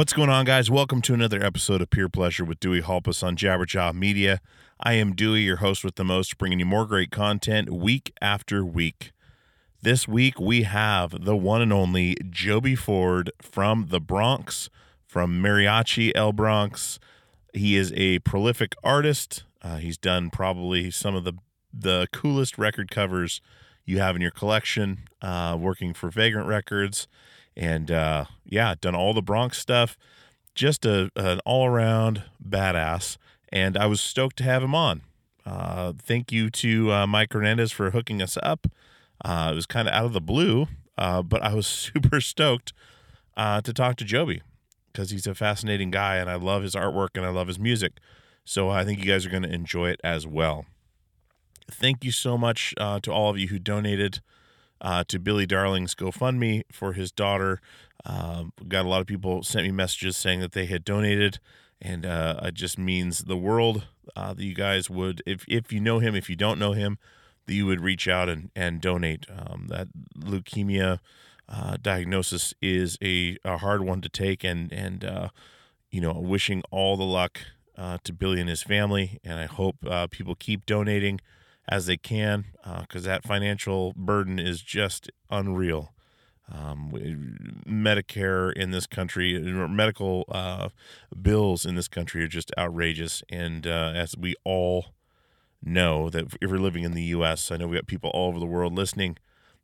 What's going on, guys? Welcome to another episode of Peer Pleasure with Dewey Halpus on Jabberjaw Media. I am Dewey, your host with the most, bringing you more great content week after week. This week, we have the one and only Joby Ford from the Bronx, from Mariachi El Bronx. He is a prolific artist. Uh, he's done probably some of the the coolest record covers you have in your collection, uh, working for Vagrant Records, and uh, yeah, done all the Bronx stuff. Just a an all around badass, and I was stoked to have him on. Uh, thank you to uh, Mike Hernandez for hooking us up. Uh, it was kind of out of the blue, uh, but I was super stoked uh, to talk to Joby because he's a fascinating guy, and I love his artwork and I love his music. So I think you guys are going to enjoy it as well. Thank you so much to all of you who donated uh, to Billy Darling's GoFundMe for his daughter. Um, got a lot of people sent me messages saying that they had donated, and uh, it just means the world uh, that you guys would, if if you know him, if you don't know him, that you would reach out and and donate. Um, that leukemia uh, diagnosis is a, a hard one to take, and and uh, you know, wishing all the luck uh, to Billy and his family, and I hope people keep donating as they can because that financial burden is just unreal. Um, Medicare in this country, medical uh, bills in this country are just outrageous, and uh, as we all know, that if we're living in the U.S., I know we got people all over the world listening.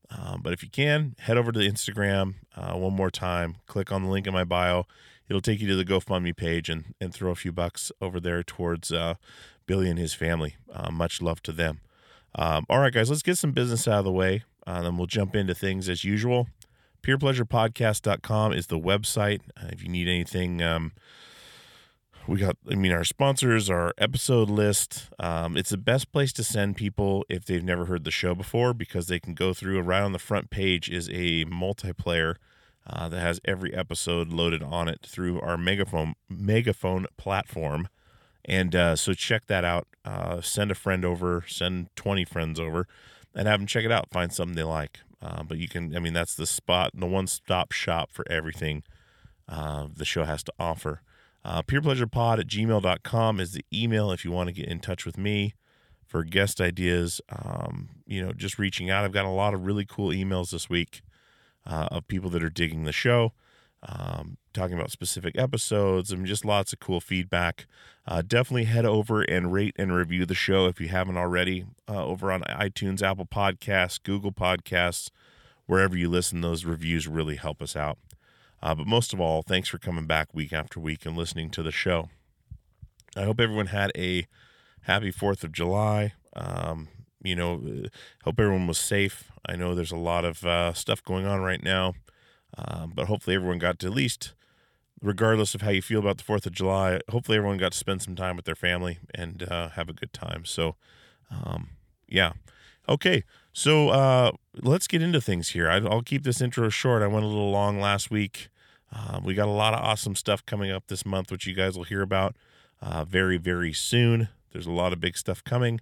Um, but if you can, head over to Instagram uh, one more time. Click on the link in my bio. It'll take you to the GoFundMe page and, and throw a few bucks over there towards uh, Billy and his family. Uh, much love to them. Um, all right, guys, let's get some business out of the way. Uh, then we'll jump into things as usual. PeerPleasurePodcast.com is the website. Uh, if you need anything, um, we got, I mean, our sponsors, our episode list. Um, it's the best place to send people if they've never heard the show before because they can go through. Right on the front page is a multiplayer uh, that has every episode loaded on it through our megaphone megaphone platform. And uh, so check that out. Uh, send a friend over, send 20 friends over, and have them check it out. Find something they like. Uh, but you can, I mean, that's the spot, the one stop shop for everything uh, the show has to offer. Uh, peerpleasurepod at gmail.com is the email if you want to get in touch with me for guest ideas. Um, you know, just reaching out. I've got a lot of really cool emails this week uh, of people that are digging the show, um, talking about specific episodes, and just lots of cool feedback. Uh, definitely head over and rate and review the show if you haven't already uh, over on iTunes, Apple Podcasts, Google Podcasts, wherever you listen. Those reviews really help us out. Uh, but most of all, thanks for coming back week after week and listening to the show. I hope everyone had a happy 4th of July. Um, you know, uh, hope everyone was safe. I know there's a lot of uh, stuff going on right now, um, but hopefully everyone got to at least, regardless of how you feel about the 4th of July, hopefully everyone got to spend some time with their family and uh, have a good time. So, um, yeah. Okay. So uh, let's get into things here. I, I'll keep this intro short. I went a little long last week. Uh, we got a lot of awesome stuff coming up this month, which you guys will hear about uh, very, very soon. There's a lot of big stuff coming,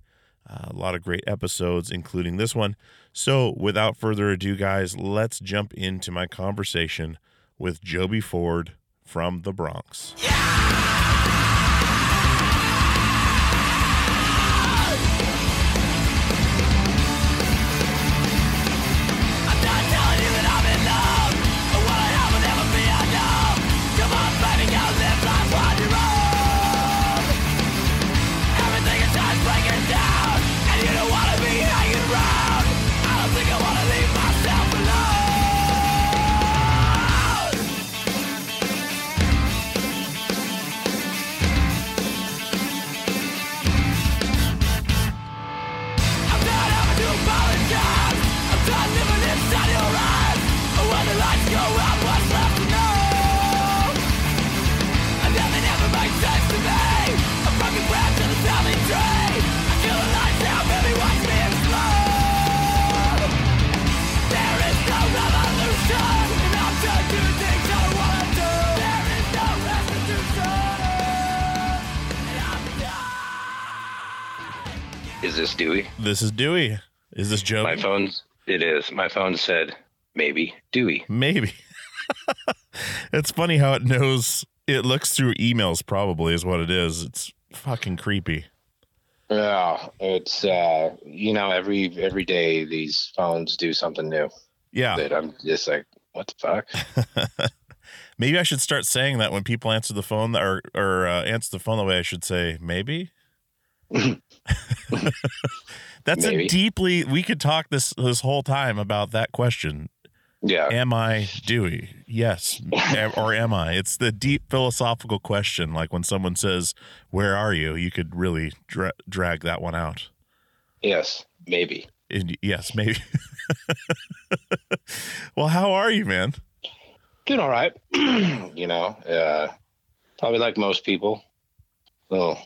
uh, a lot of great episodes, including this one. So, without further ado, guys, let's jump into my conversation with Joby Ford from the Bronx. I'm Is this Dewey? This is Dewey. Is this Joe? My phone's. It is. My phone said maybe Dewey. Maybe. it's funny how it knows. It looks through emails, probably, is what it is. It's fucking creepy. Yeah, it's uh, you know every every day these phones do something new Yeah. that I'm just like, what the fuck? Maybe I should start saying that when people answer the phone or or uh, answer the phone the way I should say maybe. That's Maybe. a deeply we could talk this this whole time about that question. Yeah, Am I Dewey? Yes. Or am I? It's the deep philosophical question. Like when someone says, "Where are you?" You could really dra- drag that one out. yes, maybe. And yes, maybe. well, how are you, man? Doing all right. you know, uh, probably like most people, little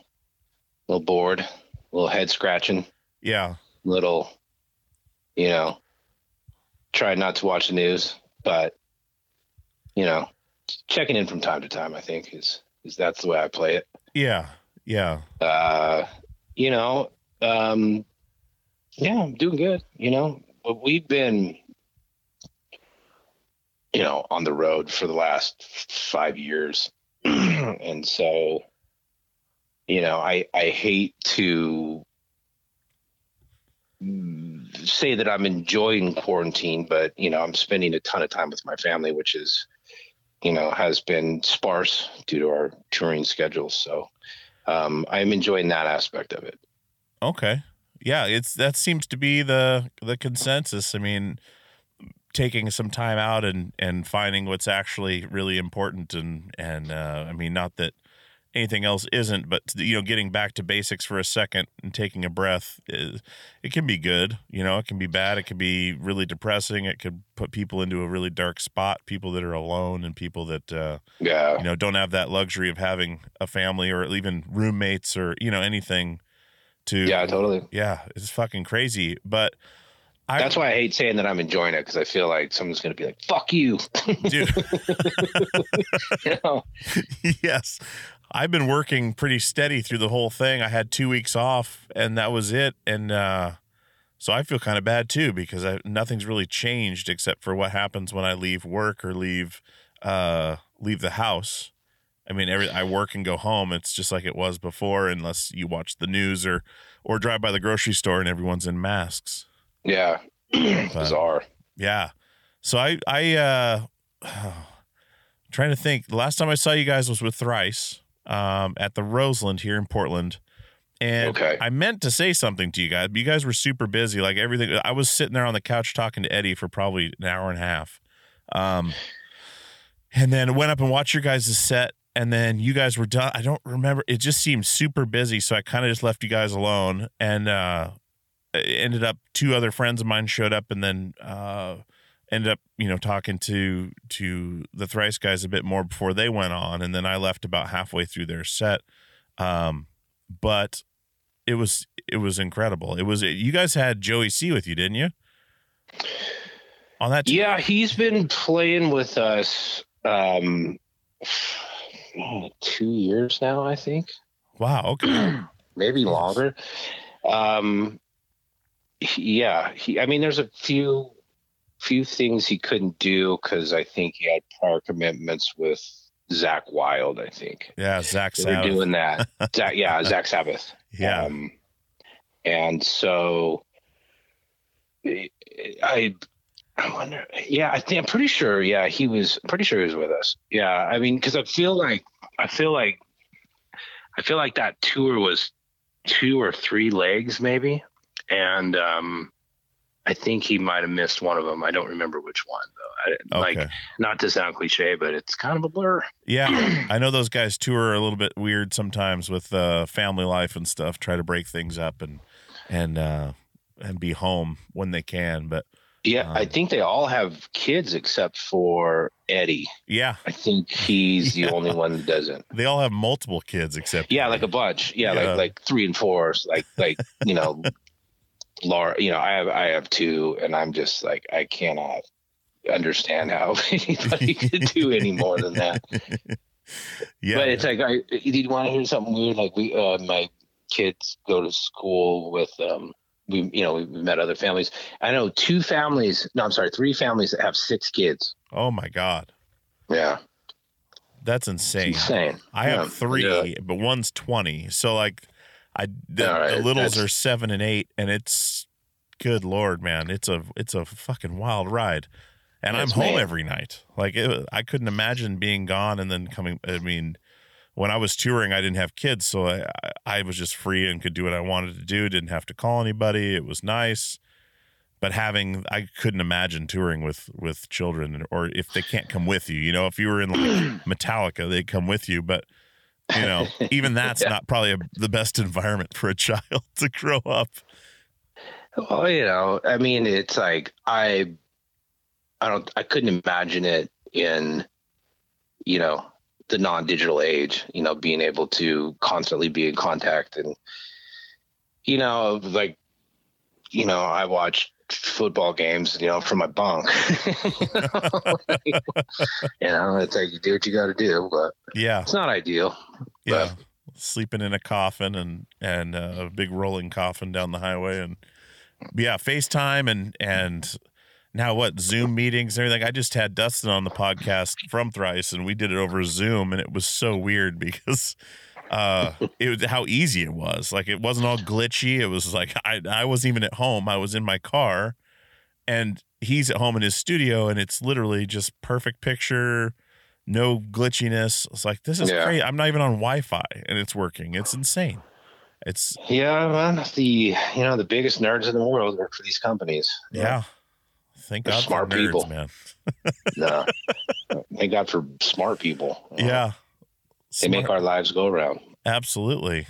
little bored, a little head scratching, Yeah. little, you know, try not to watch the news, but you know, checking in from time to time. I think is is that's the way I play it. Yeah. Yeah. uh, you know, um, yeah, I'm doing good. You know, but we've been, you know, on the road for the last five years, and so, you know, I I hate to say that I'm enjoying quarantine, but you know, I'm spending a ton of time with my family, which is, you know, has been sparse due to our touring schedules. So, um, I'm enjoying that aspect of it. Okay. Yeah, it's that seems to be the the consensus. I mean, taking some time out and and finding what's actually really important and and uh, I mean, not that anything else isn't, but you know, getting back to basics for a second and taking a breath is it can be good. You know, it can be bad. It can be really depressing. It could put people into a really dark spot. People that are alone and people that uh, Yeah. you know don't have that luxury of having a family or even roommates or you know anything to Yeah, totally. yeah it's fucking crazy but I, That's why I hate saying that I'm enjoying it because I feel like someone's going to be like, fuck you. dude you know? yes i've been working pretty steady through the whole thing i had two weeks off and that was it and uh so i feel kind of bad too because I, nothing's really changed except for what happens when i leave work or leave uh leave the house i mean every i work and go home it's just like it was before unless you watch the news or or drive by the grocery store and everyone's in masks Yeah. Bizarre. Yeah. So I I uh trying to think. The last time I saw you guys was with Thrice um, at the Roseland here in Portland. And Okay. I meant to say something to you guys, but you guys were super busy. Like everything, I was sitting there on the couch talking to Eddie for probably an hour and a half. Um, and then went up and watched your guys' set. And then you guys were done. I don't remember. It just seemed super busy. So I kind of just left you guys alone. And uh, ended up two other friends of mine showed up and then uh, ended up, you know, talking to to the Thrice guys a bit more before they went on. And then I left about halfway through their set. Um, but it was it was incredible. It was you guys had Joey C with you, didn't you? On that, Yeah, he's been playing with us um, two years now, I think. wow. Okay. maybe longer. Um, yeah, he, I mean, there's a few few things he couldn't do because I think he had prior commitments with Zakk Wylde. I think Yeah, Zakk they were Sabbath. doing that. Zakk, yeah, Zakk Sabbath. Yeah. Um, and so I, I I wonder. Yeah, I think I'm pretty sure. Yeah, he was pretty sure he was with us. Yeah, I mean, because I feel like I feel like I feel like that tour was two or three legs maybe, and um, I think he might have missed one of them. I don't remember which one though. I, okay. Like, not to sound cliche, but it's kind of a blur. Yeah, I know those guys tour a little bit weird sometimes with uh, family life and stuff. Try to break things up and and uh, and be home when they can. But Yeah, I Um, think they all have kids except for Eddie. yeah, I think he's the Yeah. only one that doesn't. they all have multiple kids except Yeah, like a bunch. Yeah, Yeah. like like three and fours. Like like you know, Laura. You know, I have I have two, and I'm just like I cannot understand how anybody could do any more than that. yeah. But it's like, I, did you want to hear something weird? Like we, uh, my kids go to school with um. We, you know, we met other families. I know two families. No, I'm sorry, three families that have six kids. oh my god, Yeah, that's insane. insane. I have three, yeah. but one's twenty. So like, I the, right, the littles that's- are seven and eight, and it's good lord, man, it's a it's a fucking wild ride. And I'm home man. every night. Like it, I couldn't imagine being gone and then coming. I mean, when I was touring, I didn't have kids, so I I- I was just free and could do what I wanted to do. Didn't have to call anybody. It was nice. But having, I couldn't imagine touring with with children, or if they can't come with you. You know, if you were in like Metallica, they'd come with you. But you know, even that's Yeah. not probably a, the best environment for a child to grow up. Well, you know, I mean, it's like I, I don't, I couldn't imagine it in, you know, the non-digital age. You know, being able to constantly be in contact and, you know, like, you know, I watch football games, you know, from my bunk. you know, it's like you do what you got to do, but Yeah, it's not ideal. yeah. Sleeping in a coffin and and uh, a big rolling coffin down the highway and yeah, FaceTime and and now what Zoom meetings and everything. I just had Dustin on the podcast from Thrice and we did it over Zoom and it was so weird because uh it was how easy it was. Like it wasn't all glitchy. It was like I I wasn't even at home. I was in my car and he's at home in his studio and it's literally just perfect picture no glitchiness it's like this is Yeah. great i'm not even on wi-fi and it's working it's insane it's Yeah, man. The you know the biggest nerds in the world work for these companies. yeah thank They're god smart for nerds people. man No, thank God for smart people. yeah they make our lives go around. absolutely.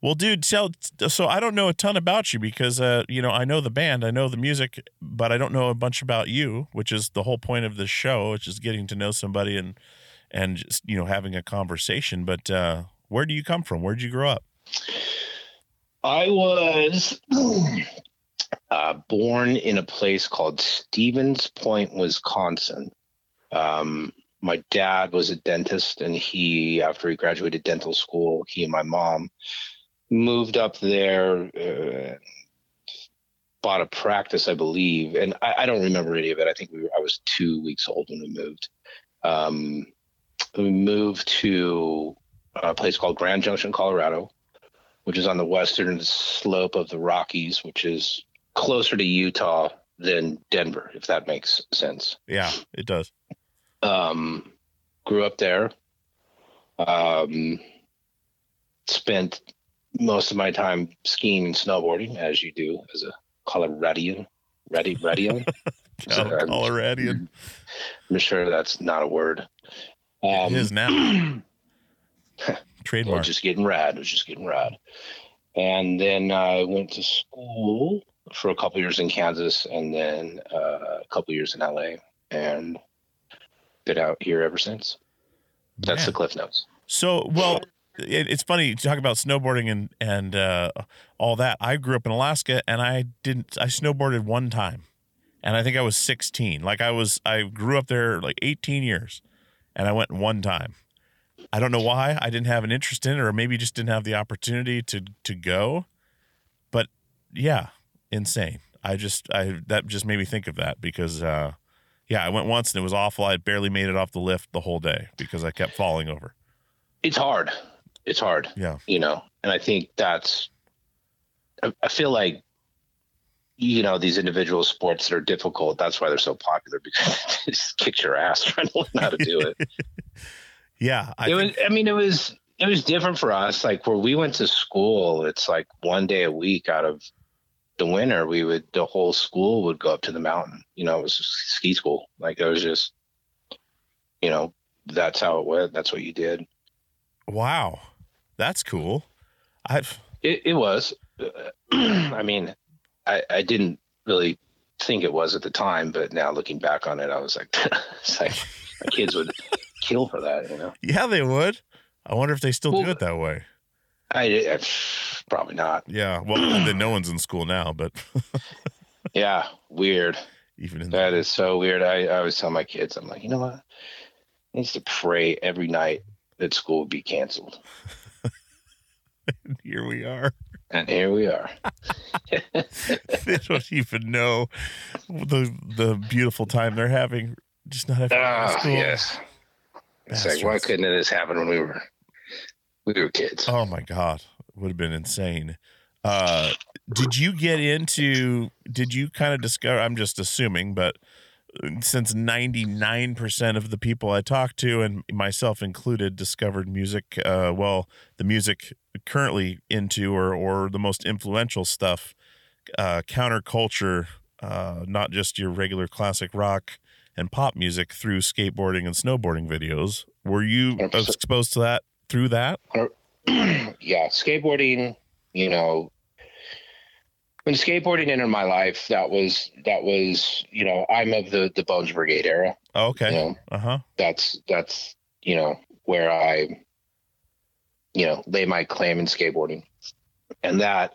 Well dude tell so i don't know a ton about you because uh you know i know the band i know the music but i don't know a bunch about you which is the whole point of this show which is getting to know somebody and and just you know having a conversation. But uh where do you come from? Where did you grow up? I was uh, born in a place called Stevens Point, Wisconsin. Um, my dad was a dentist, and he, after he graduated dental school, he and my mom moved up there, uh, bought a practice, I believe, and I, I don't remember any of it. I think we were, I was two weeks old when we moved. Um, we moved to a place called Grand Junction, Colorado which is on the western slope of the Rockies, which is closer to Utah than Denver, if that makes sense. Yeah, it does. Um, grew up there. Um, spent most of my time skiing and snowboarding, as you do as a Coloradian. Ready, radio. Cal- Coloradian. I'm sure that's not a word. Um, it is now. It Trademark. was just getting rad. It was just getting rad. And then I went to school for a couple years in Kansas, and then uh, a couple years in LA, and been out here ever since. That's Man. the cliff notes. So, well, it, it's funny to talk about snowboarding and and uh, all that. I grew up in Alaska, and I didn't. I snowboarded one time, and I think I was 16. Like I was, I grew up there like 18 years, and I went one time. I don't know why. I didn't have an interest in it, or maybe just didn't have the opportunity to to go. But yeah, insane. I just I that just made me think of that because uh yeah, I went once and it was awful. I barely made it off the lift the whole day because I kept falling over. It's hard. It's hard. Yeah. you know and i think that's I, I feel like you know these individual sports that are difficult that's why they're so popular because it just kicks your ass trying to learn how to do it Yeah, I it was i mean it was it was different for us like where we went to school it's like one day a week out of the winter we would the whole school would go up to the mountain you know it was ski school like it was just you know that's how it went that's what you did wow, that's cool. I It, it was. I mean, I, I didn't really think it was at the time, but now looking back on it, I was like, it's like my kids would kill for that, you know. yeah, they would. I wonder if they still do it that way. I, I probably not. Yeah, well, then no one's in school now, but Yeah, weird. even in That is so weird. I, I always tell my kids, I'm like, you know what? I used to pray every night that school would be canceled, here we are. and here we are. they don't even know the the beautiful time they're having. Just not having to go to Ah, school. yes. It's like, why couldn't it this happen when we were we were kids? Oh my god, would have been insane. Uh, did you get into? Did you kind of discover? I'm just assuming, but uh, since 99% of the people I talked to, and myself included, discovered music, uh, well, the music currently into or or the most influential stuff, uh, counterculture, uh, not just your regular classic rock and pop music through skateboarding and snowboarding videos. Were you 100%. exposed to that through that? yeah, skateboarding, you know, when skateboarding entered my life, that was that was, you know, I'm of the the Bones Brigade era. Oh, okay. You know, Uh huh. that's that's you know where I, you know, lay my claim in skateboarding, and that,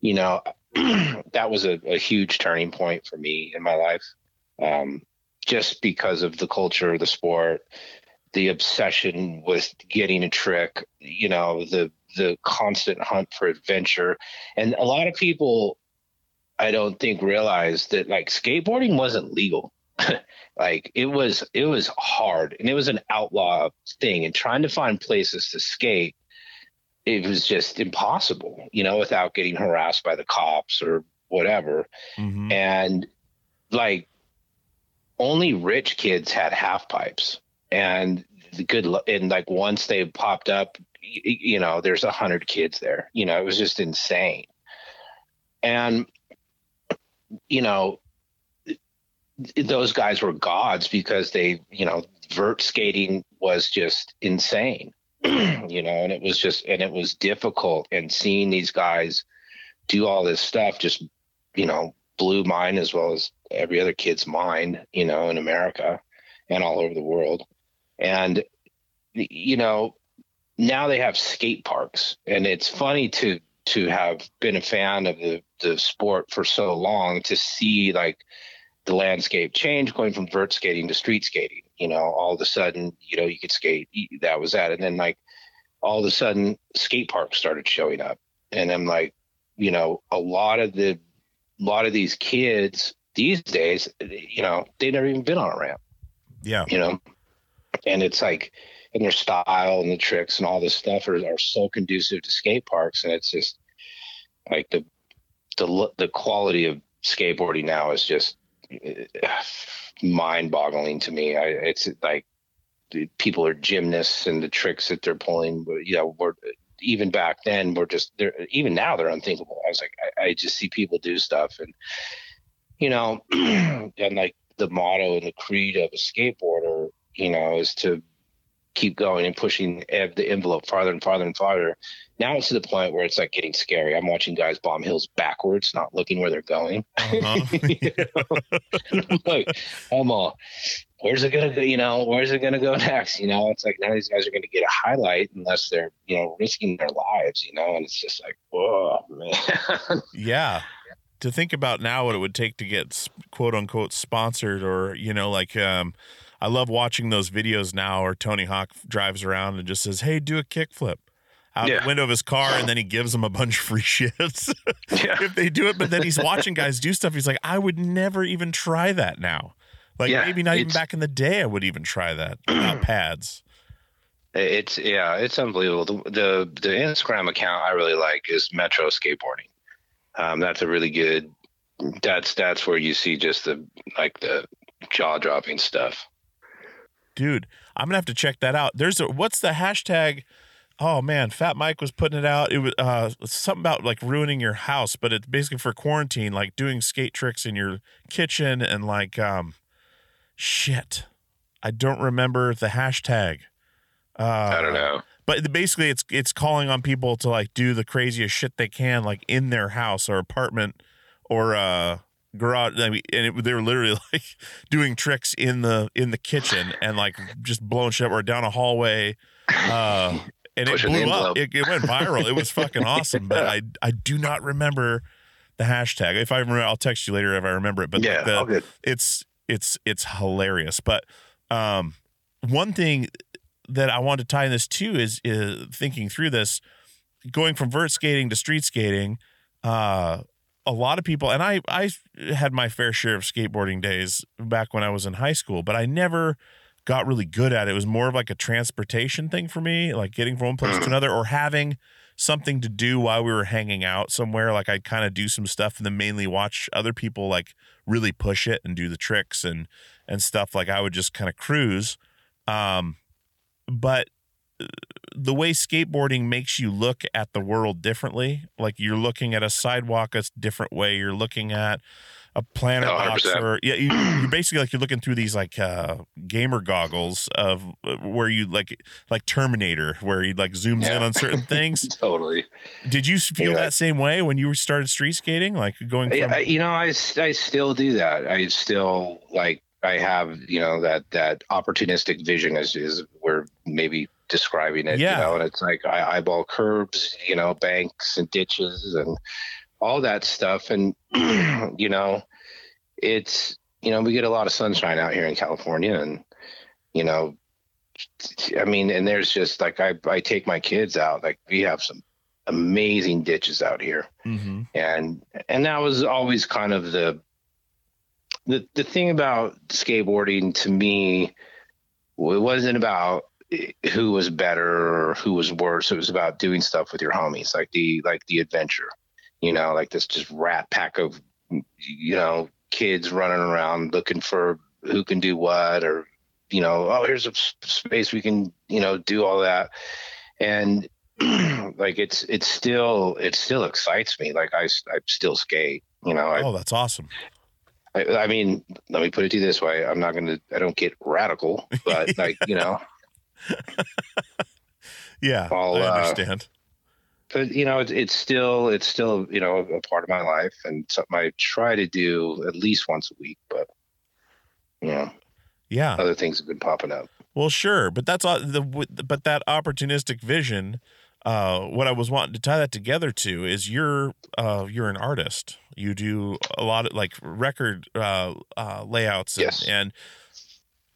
you know, that was a, a huge turning point for me in my life, um, just because of the culture the sport, the obsession with getting a trick, you know, the the constant hunt for adventure, and a lot of people, I don't think realize that like skateboarding wasn't legal. Like it was it was hard and it was an outlaw thing. And trying to find places to skate it was just impossible you know without getting harassed by the cops or whatever. Hmm and like only rich kids had half pipes and the good and like once they popped up you know there's a hundred kids there you know it was just insane. And you know those guys were gods because they you know vert skating was just insane you know and it was just and it was difficult and seeing these guys do all this stuff just you know blew mine as well as every other kid's mind you know in america and all over the world and you know now they have skate parks. And it's funny to to have been a fan of the the sport for so long to see like the landscape change going from vert skating to street skating. You know all of a sudden you know you could skate that was that. And then like all of a sudden skate parks started showing up. And i'm like you know a lot of the a lot of these kids these days you know they've never even been on a ramp. Yeah. you know and it's like and their style and the tricks and all this stuff are, are so conducive to skate parks and it's just like the the the quality of skateboarding now is just eh, mind boggling to me. I, it's like people are gymnasts and the tricks that they're pulling, you know, we're even back then we're just they're even now they're unthinkable. I was like, I, I just see people do stuff and you know, and like the motto and the creed of a skateboarder, you know, is to keep going and pushing the envelope farther and farther and farther. Now it's to the point where it's like getting scary. I'm watching guys bomb hills backwards, not looking where they're going. Uh-huh. I'm like, I'm all, where's it gonna go? You know, where's it gonna go next? You know, it's like none of these guys are gonna get a highlight unless they're, you know, risking their lives. You know, and it's just like, whoa, man. yeah. To think about now what it would take to get quote unquote sponsored or, you know, like um I love watching those videos now where Tony Hawk drives around and just says, Hey, do a kickflip out yeah. the window of his car and then he gives them a bunch of free shits yeah. if they do it. But then he's watching guys do stuff. He's like, I would never even try that now. Like yeah, maybe not even back in the day, I would even try that without pads. It's yeah, it's unbelievable. The, the, the Instagram account I really like is Metro Skateboarding. Um, that's a really good. That's that's where you see just the like the jaw dropping stuff dude, I'm gonna have to check that out. There's a what's the hashtag? Oh man, Fat Mike was putting it out. It was uh, something about like ruining your house, but it's basically for quarantine, like doing skate tricks in your kitchen and like um, shit. I don't remember the hashtag. Uh, I don't know. But basically, it's it's calling on people to like do the craziest shit they can, like in their house or apartment or uh garage I mean, and it, they were literally like doing tricks in the in the kitchen and like just blowing shit or down a hallway uh and it blew up. it, it, went viral. It was fucking awesome but i i do not remember the hashtag. If i remember i'll text you later if i remember it but yeah, the, it's it's it's hilarious but um one thing that i want to tie in this too is, is thinking through this going from vert skating to street skating uh a lot of people and I I had my fair share of skateboarding days back when I was in high school, but I never got really good at it. It was more of like a transportation thing for me, like getting from one place to another or having something to do while we were hanging out somewhere. Like I'd kind of do some stuff and then mainly watch other people like really push it and do the tricks and and stuff. Like I would just kind of cruise. Um but the way skateboarding makes you look at the world differently. Like you're looking at a sidewalk a different way. You're looking at a planet oh, box or yeah, you, are basically like you're looking through these like uh, gamer goggles of uh, where you like like Terminator, where he like zooms yeah. in on certain things. totally. Did you feel yeah. that same way when you started street skating? Like going, from- yeah, you know, I I still do that. I still like I have you know that that opportunistic vision is is where maybe describing it. Yeah. You know, and it's like I eyeball curbs, you know, banks and ditches and all that stuff. And, you know, it's, you know, we get a lot of sunshine out here in California and, you know, I mean, and there's just like I, I take my kids out, like we have some amazing ditches out here. Mm-hmm. And and that was always kind of the the the thing about skateboarding to me it wasn't about who was better or who was worse. It was about doing stuff with your homies, like the like the adventure, you know, like this just rat pack of you know kids running around looking for who can do what, or you know, oh here's a space we can you know do all that, and like it's it's still it still excites me. Like I I still skate, you know. I, oh, that's awesome. I, I mean, let me put it to you this way: I'm not gonna, I don't get radical, but like you know, yeah, I'll, I uh, understand. Uh, but you know, it's, it's still it's still you know a part of my life and something I try to do at least once a week. But you know, yeah, other things have been popping up. Well, sure, but that's all the but that opportunistic vision. Uh, what I was wanting to tie that together to is you're uh, you're an artist. You do a lot of like record uh, uh, layouts and, yes. and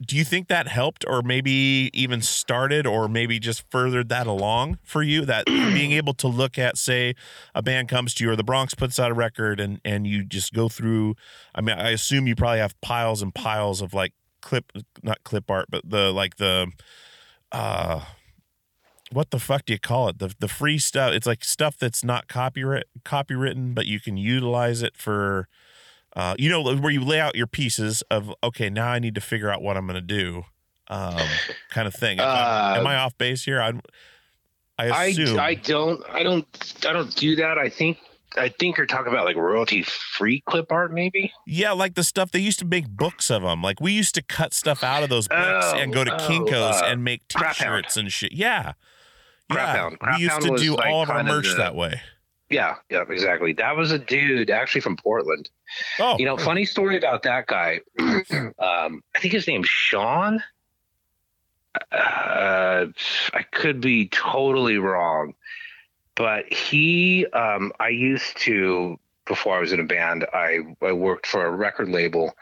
do you think that helped or maybe even started or maybe just furthered that along for you that being able to look at say a band comes to you or the bronx puts out a record and and you just go through i mean i assume you probably have piles and piles of like clip not clip art but the like the uh what the fuck do you call it? The the free stuff. It's like stuff that's not copyright copywritten but you can utilize it for uh, you know, where you lay out your pieces of okay, now I need to figure out what I'm going to do, um, kind of thing. Am I- Uh, am I off base here? I, I I, assume. I don't I don't I don't do that. I think I think you're talking about like royalty free clip art, maybe. yeah, like the stuff they used to make books of them. Like we used to cut stuff out of those books Oh, and go to oh, Kinkos uh, and make T-shirts and shit. Yeah, Crap yeah. Hound. Crap we used to do like, all of our merch the- that way. Yeah, yeah, exactly. That was a dude actually from Portland. Oh, You know, funny story about that guy. um, I think his name's Sean. Uh, I could be totally wrong, but he, um, I used to before I was in a band. I I worked for a record label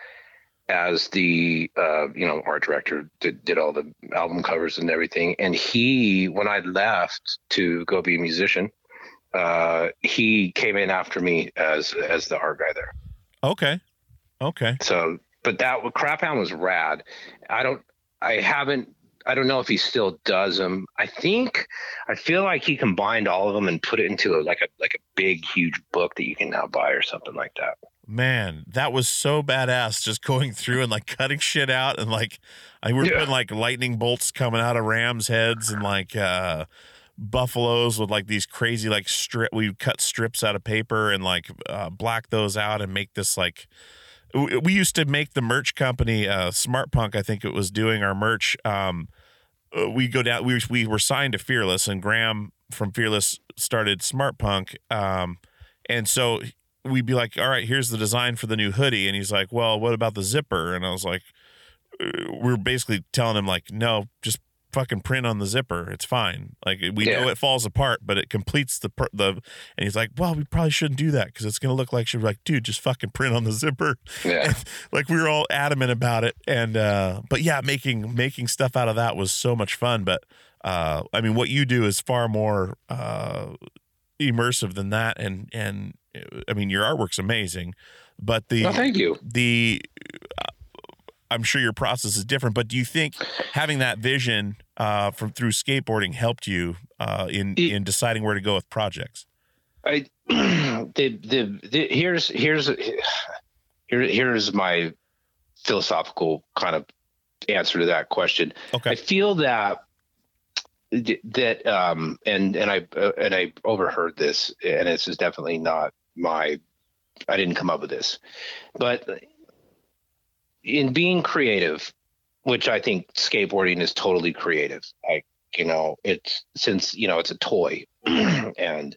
as the uh, you know art director. Did did all the album covers and everything. And he, when I left to go be a musician, uh, he came in after me as as the art guy there. okay, okay. So, but that Crap Hound was rad. I don't, I haven't, I don't know if he still does them. I think, I feel like he combined all of them and put it into a, like a like a big huge book that you can now buy or something like that. Man, that was so badass. Just going through and like cutting shit out and like I we were Yeah. putting like lightning bolts coming out of rams' heads and like uh buffaloes with like these crazy like strip. We cut strips out of paper and like uh, black those out and make this like. We used to make the merch company, uh, Smart Punk. I think it was doing our merch. Um, uh, we go down. We we were signed to Fearless, and Graham from Fearless started Smart Punk. Um, and so we'd be like, "All right, here's the design for the new hoodie," and he's like, "Well, what about the zipper?" And I was like, uh, "We are basically telling him like, no, just fucking print on the zipper. It's fine. Like we know it falls apart, but it completes the the." And he's like, "Well, we probably shouldn't do that because it's gonna look like she's like, dude, just fucking print on the zipper." Yeah. like we were all adamant about it and uh but yeah making making stuff out of that was so much fun but uh i mean what you do is far more uh immersive than that and and i mean your artwork's amazing but the thank you. the uh, i'm sure your process is different but do you think having that vision uh from through skateboarding helped you uh in It- in deciding where to go with projects I the, the the here's here's here here's my philosophical kind of answer to that question. Okay. I feel that that um and and I uh, and I overheard this and this is definitely not my I didn't come up with this. But in being creative, which I think skateboarding is totally creative. Like, you know, it's since, you know, it's a toy and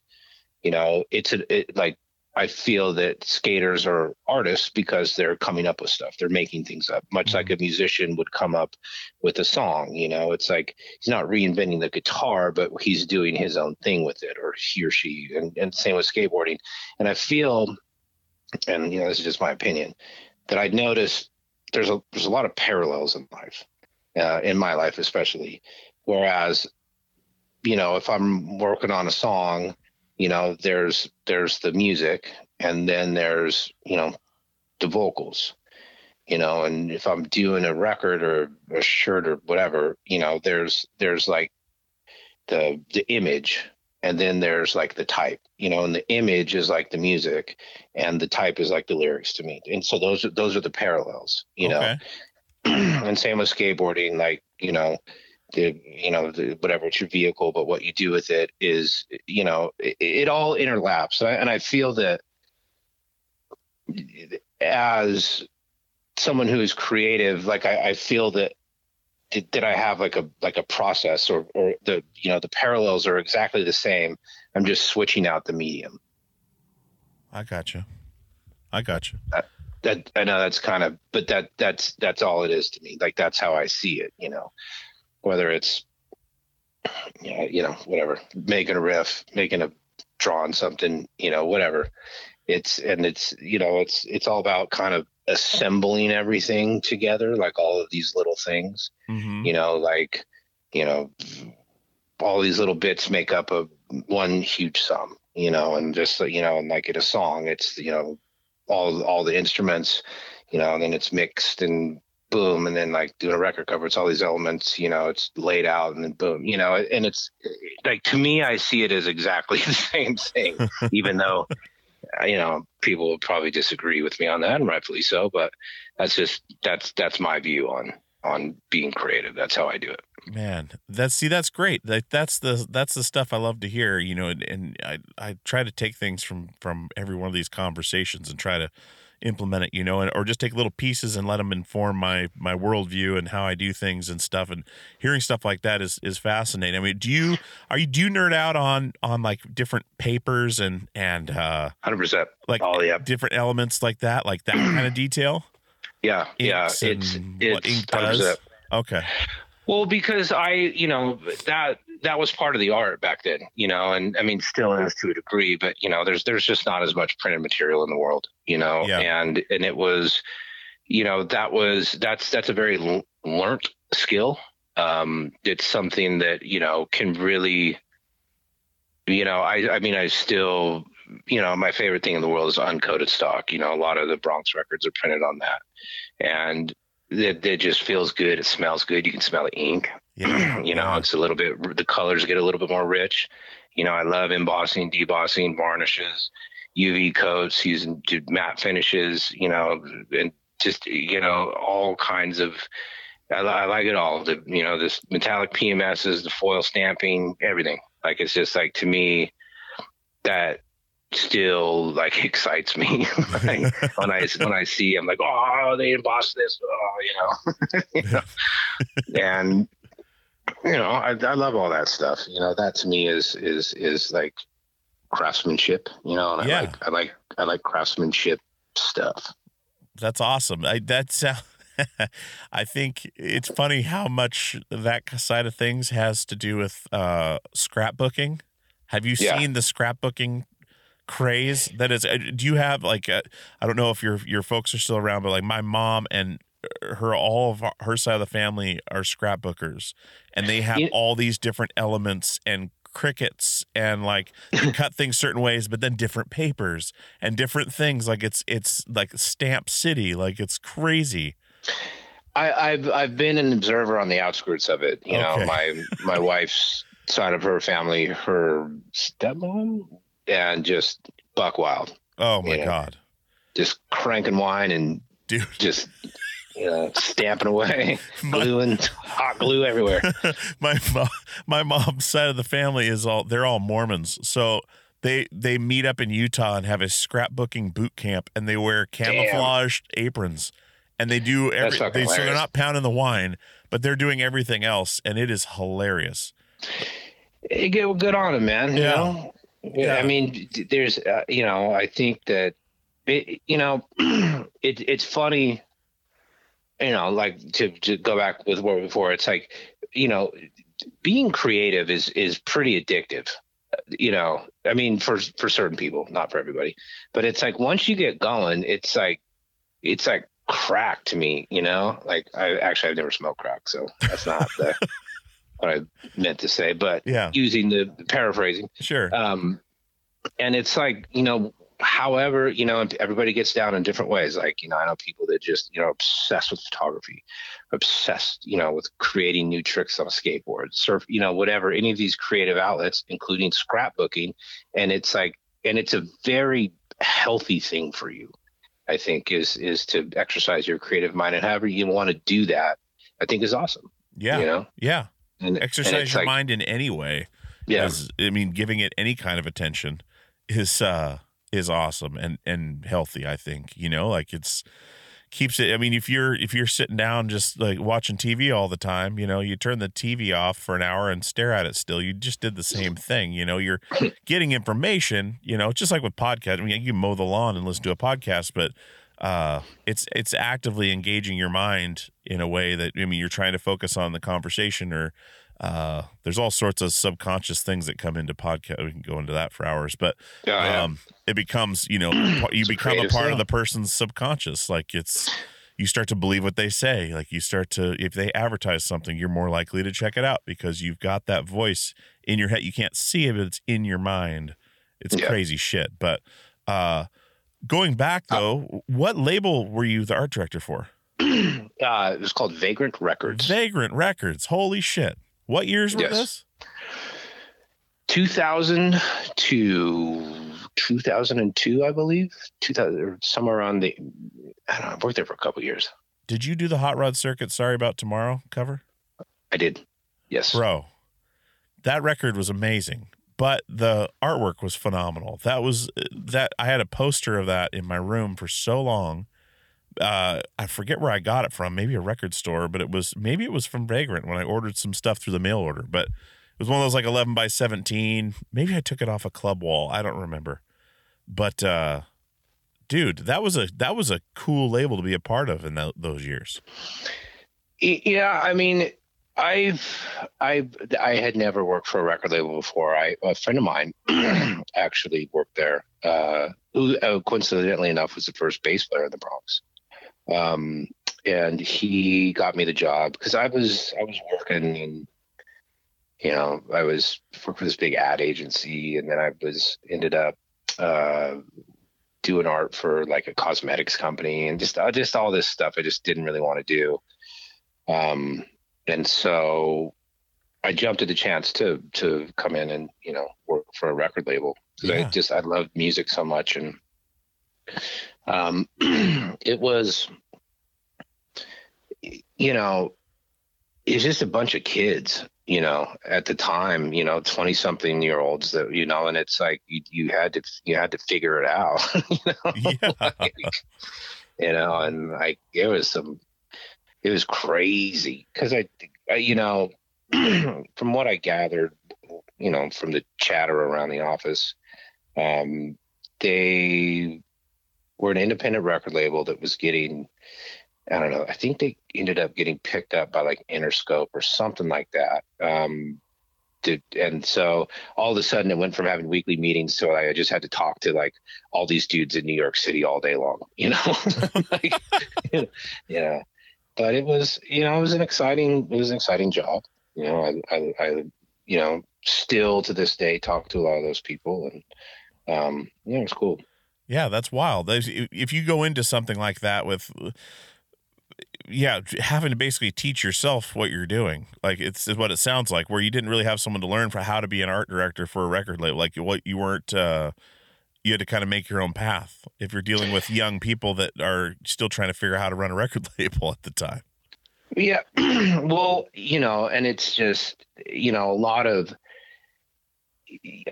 you know, it's a it, like I feel that skaters are artists because they're coming up with stuff. They're making things up, much like mm-hmm. a musician would come up with a song. You know, it's like he's not reinventing the guitar, but he's doing his own thing with it, or he or she. And, and same with skateboarding. And I feel, and you know, this is just my opinion, that I noticed there's a there's a lot of parallels in life, uh, in my life especially. Whereas, you know, if I'm working on a song you know there's there's the music and then there's you know the vocals you know and if i'm doing a record or a shirt or whatever you know there's there's like the the image and then there's like the type you know and the image is like the music and the type is like the lyrics to me. And so those are those are the parallels you know? And same with skateboarding like you know the you know the, whatever it's your vehicle but what you do with it is you know it, it all interlaps. And I, and I feel that as someone who is creative like I, I feel that did, did I have like a like a process or or the you know the parallels are exactly the same I'm just switching out the medium i got you i got you that I know that's kind of, but that that's that's all it is to me. Like that's how I see it. You know, whether it's, yeah, you know, whatever, making a riff, making a drawing something, you know, whatever. It's and it's you know it's it's all about kind of assembling everything together, like all of these little things. Mhm. You know, like you know, all these little bits make up a one huge sum. You know, and just you know, and like in a song, it's you know all all the instruments, you know, and then it's mixed and boom, and then like doing a record cover, it's all these elements, you know, it's laid out and then boom, you know, and it's like to me, I see it as exactly the same thing, even though you know, people will probably disagree with me on that, and rightfully so. But that's just that's that's my view on on being creative. That's how I do it. Man, that's see, that's great. That that's the that's the stuff I love to hear. You know, and, and I I try to take things from from every one of these conversations and try to implement it. You know, and or just take little pieces and let them inform my my worldview and how I do things and stuff. And hearing stuff like that is is fascinating. I mean, do you are you do you nerd out on on like different papers and and uh Hundred percent. like Oh yeah, different elements like that, like that kind of detail? yeah, yeah. It's it's ink 100%. does? Okay. Well, because I, you know, that that was part of the art back then, you know, and I mean, still is to a degree, but you know, there's there's just not as much printed material in the world, you know, Yeah. and and it was, you know, that was that's that's a very l- learnt skill. Um, it's something that you know can really, you know, I I mean, I still, you know, my favorite thing in the world is uncoated stock. You know, a lot of the Bronx records are printed on that, and it, it just feels good. It smells good. You can smell the ink Yeah. you know it's a little bit the colors get a little bit more rich. You know i love embossing debossing varnishes uv coats using to matte finishes you know and just you know all kinds of I, I like it all. The you know this metallic pms's the foil stamping everything. Like it's just like to me that still like excites me. Like, when i when i see i'm like oh they embossed this. Oh you know, you know? and you know I, I love all that stuff you know that to me is is is like craftsmanship you know and Yeah. i like i like i like craftsmanship stuff That's awesome. I that's uh, I think it's funny how much that side of things has to do with uh scrapbooking. Have you Yeah. seen the scrapbooking craze that is uh, do you have like uh, I don't know if your your folks are still around but like my mom and her all of her side of the family are scrapbookers and they have all these different elements and Cricuts and like cut things certain ways but then different papers and different things. Like it's it's like stamp city. Like it's crazy. I, I've I've been an observer on the outskirts of it. You Okay. know, my my wife's side of her family, her stepmom, and just buck wild, oh my god. Just cranking wine and dude. just you know stamping away, My- gluing hot glue everywhere. my mom, my mom's side of the family is all they're all Mormons. So they they meet up in Utah and have a scrapbooking boot camp and they wear camouflaged aprons and they do every they, so they're not pounding the wine, but they're doing everything else and it is hilarious. Hey, good, good on them, man. You Yeah. know, Yeah. I mean, there's, uh, you know, I think that, it, you know, it, it's funny, you know, like to, to go back with what before, it's like, you know, being creative is, is pretty addictive. You know, I mean, for, for certain people, not for everybody, but it's like, once you get going, it's like, it's like crack to me, you know, like I actually, I've never smoked crack. So that's not the, what I meant to say, but Yeah, using the paraphrasing. sure. Um, and it's like, you know, however, you know, everybody gets down in different ways. Like, you know, I know people that just, you know, obsessed with photography, obsessed, you know, with creating new tricks on a skateboard, surf, you know, whatever, any of these creative outlets, including scrapbooking. And it's like, and it's a very healthy thing for you, I think, is is to exercise your creative mind. And however you want to do that, I think is awesome. yeah. You know? Yeah. And and Exercise it's your like- mind in any way. Yeah. is- I mean, giving it any kind of attention is uh is awesome and and healthy. I think you know, like it's keeps it. I mean, if you're if you're sitting down just like watching TV all the time, you know, you turn the TV off for an hour and stare at it still. You just did the same thing. You know, you're getting information. You know, just like with podcast I mean, you can mow the lawn and listen to a podcast, but uh it's it's actively engaging your mind in a way that i mean you're trying to focus on the conversation or uh there's all sorts of subconscious things that come into podcast we can go into that for hours but Yeah, yeah. um it becomes you know you It's become a part of the person's subconscious. Like it's you start to believe what they say. Like you start to if they advertise something you're more likely to check it out because you've got that voice in your head. You can't see it but it's in your mind. It's Yeah. crazy shit. But uh going back though what label were you the art director for? uh, it was called Vagrant Records. vagrant records. Holy shit what years were Yes. this 2000 to 2002, I believe, 2000 or somewhere around the. I don't know. I worked there for a couple years. Did you do the Hot Rod Circuit Sorry About Tomorrow cover? I did. Yes. Bro, that record was amazing, but the artwork was phenomenal. That was uh, that I had a poster of that in my room for so long. Uh, I forget where I got it from, maybe a record store, but it was maybe it was from Vagrant when I ordered some stuff through the mail order, but it was one of those like 11 by 17. Maybe I took it off a club wall. I don't remember. But uh dude, that was a that was a cool label to be a part of in tho- those years. Yeah, I mean, I've I've I had never worked for a record label before. I a friend of mine actually worked there. Uh, who uh, coincidentally enough was the first bass player in the Bronx. Um, and he got me the job because I was I was working and you know I was working for this big ad agency and then I was ended up uh, doing art for like a cosmetics company and just uh, just all this stuff I just didn't really want to do. Um, and so I jumped at the chance to to come in and you know work for a record label because Yeah. I just I loved music so much and um, it was you know it's just a bunch of kids you know at the time you know 20 something year olds that you know and it's like you, you had to you had to figure it out you know Yeah. Like, you know and like it was some it was crazy because I, I you know from what i gathered you know from the chatter around the office um they were an independent record label that was getting i don't know i think they ended up getting picked up by like interscope or something like that um and so all of a sudden it went from having weekly meetings to I just had to talk to like all these dudes in New York City all day long, you know, like, you know, but it was, you know, it was an exciting, it was an exciting job. You know, I, I, I you know, still to this day talk to a lot of those people and, um, yeah, it was cool. Yeah, that's wild. If you go into something like that with, yeah, having to basically teach yourself what you're doing, like it's, what it sounds like, where you didn't really have someone to learn for how to be an art director for a record label, like what you weren't. uh you had to kind of make your own path if you're dealing with young people that are still trying to figure out how to run a record label at the time. Yeah. well, you know, and it's just, you know, a lot of,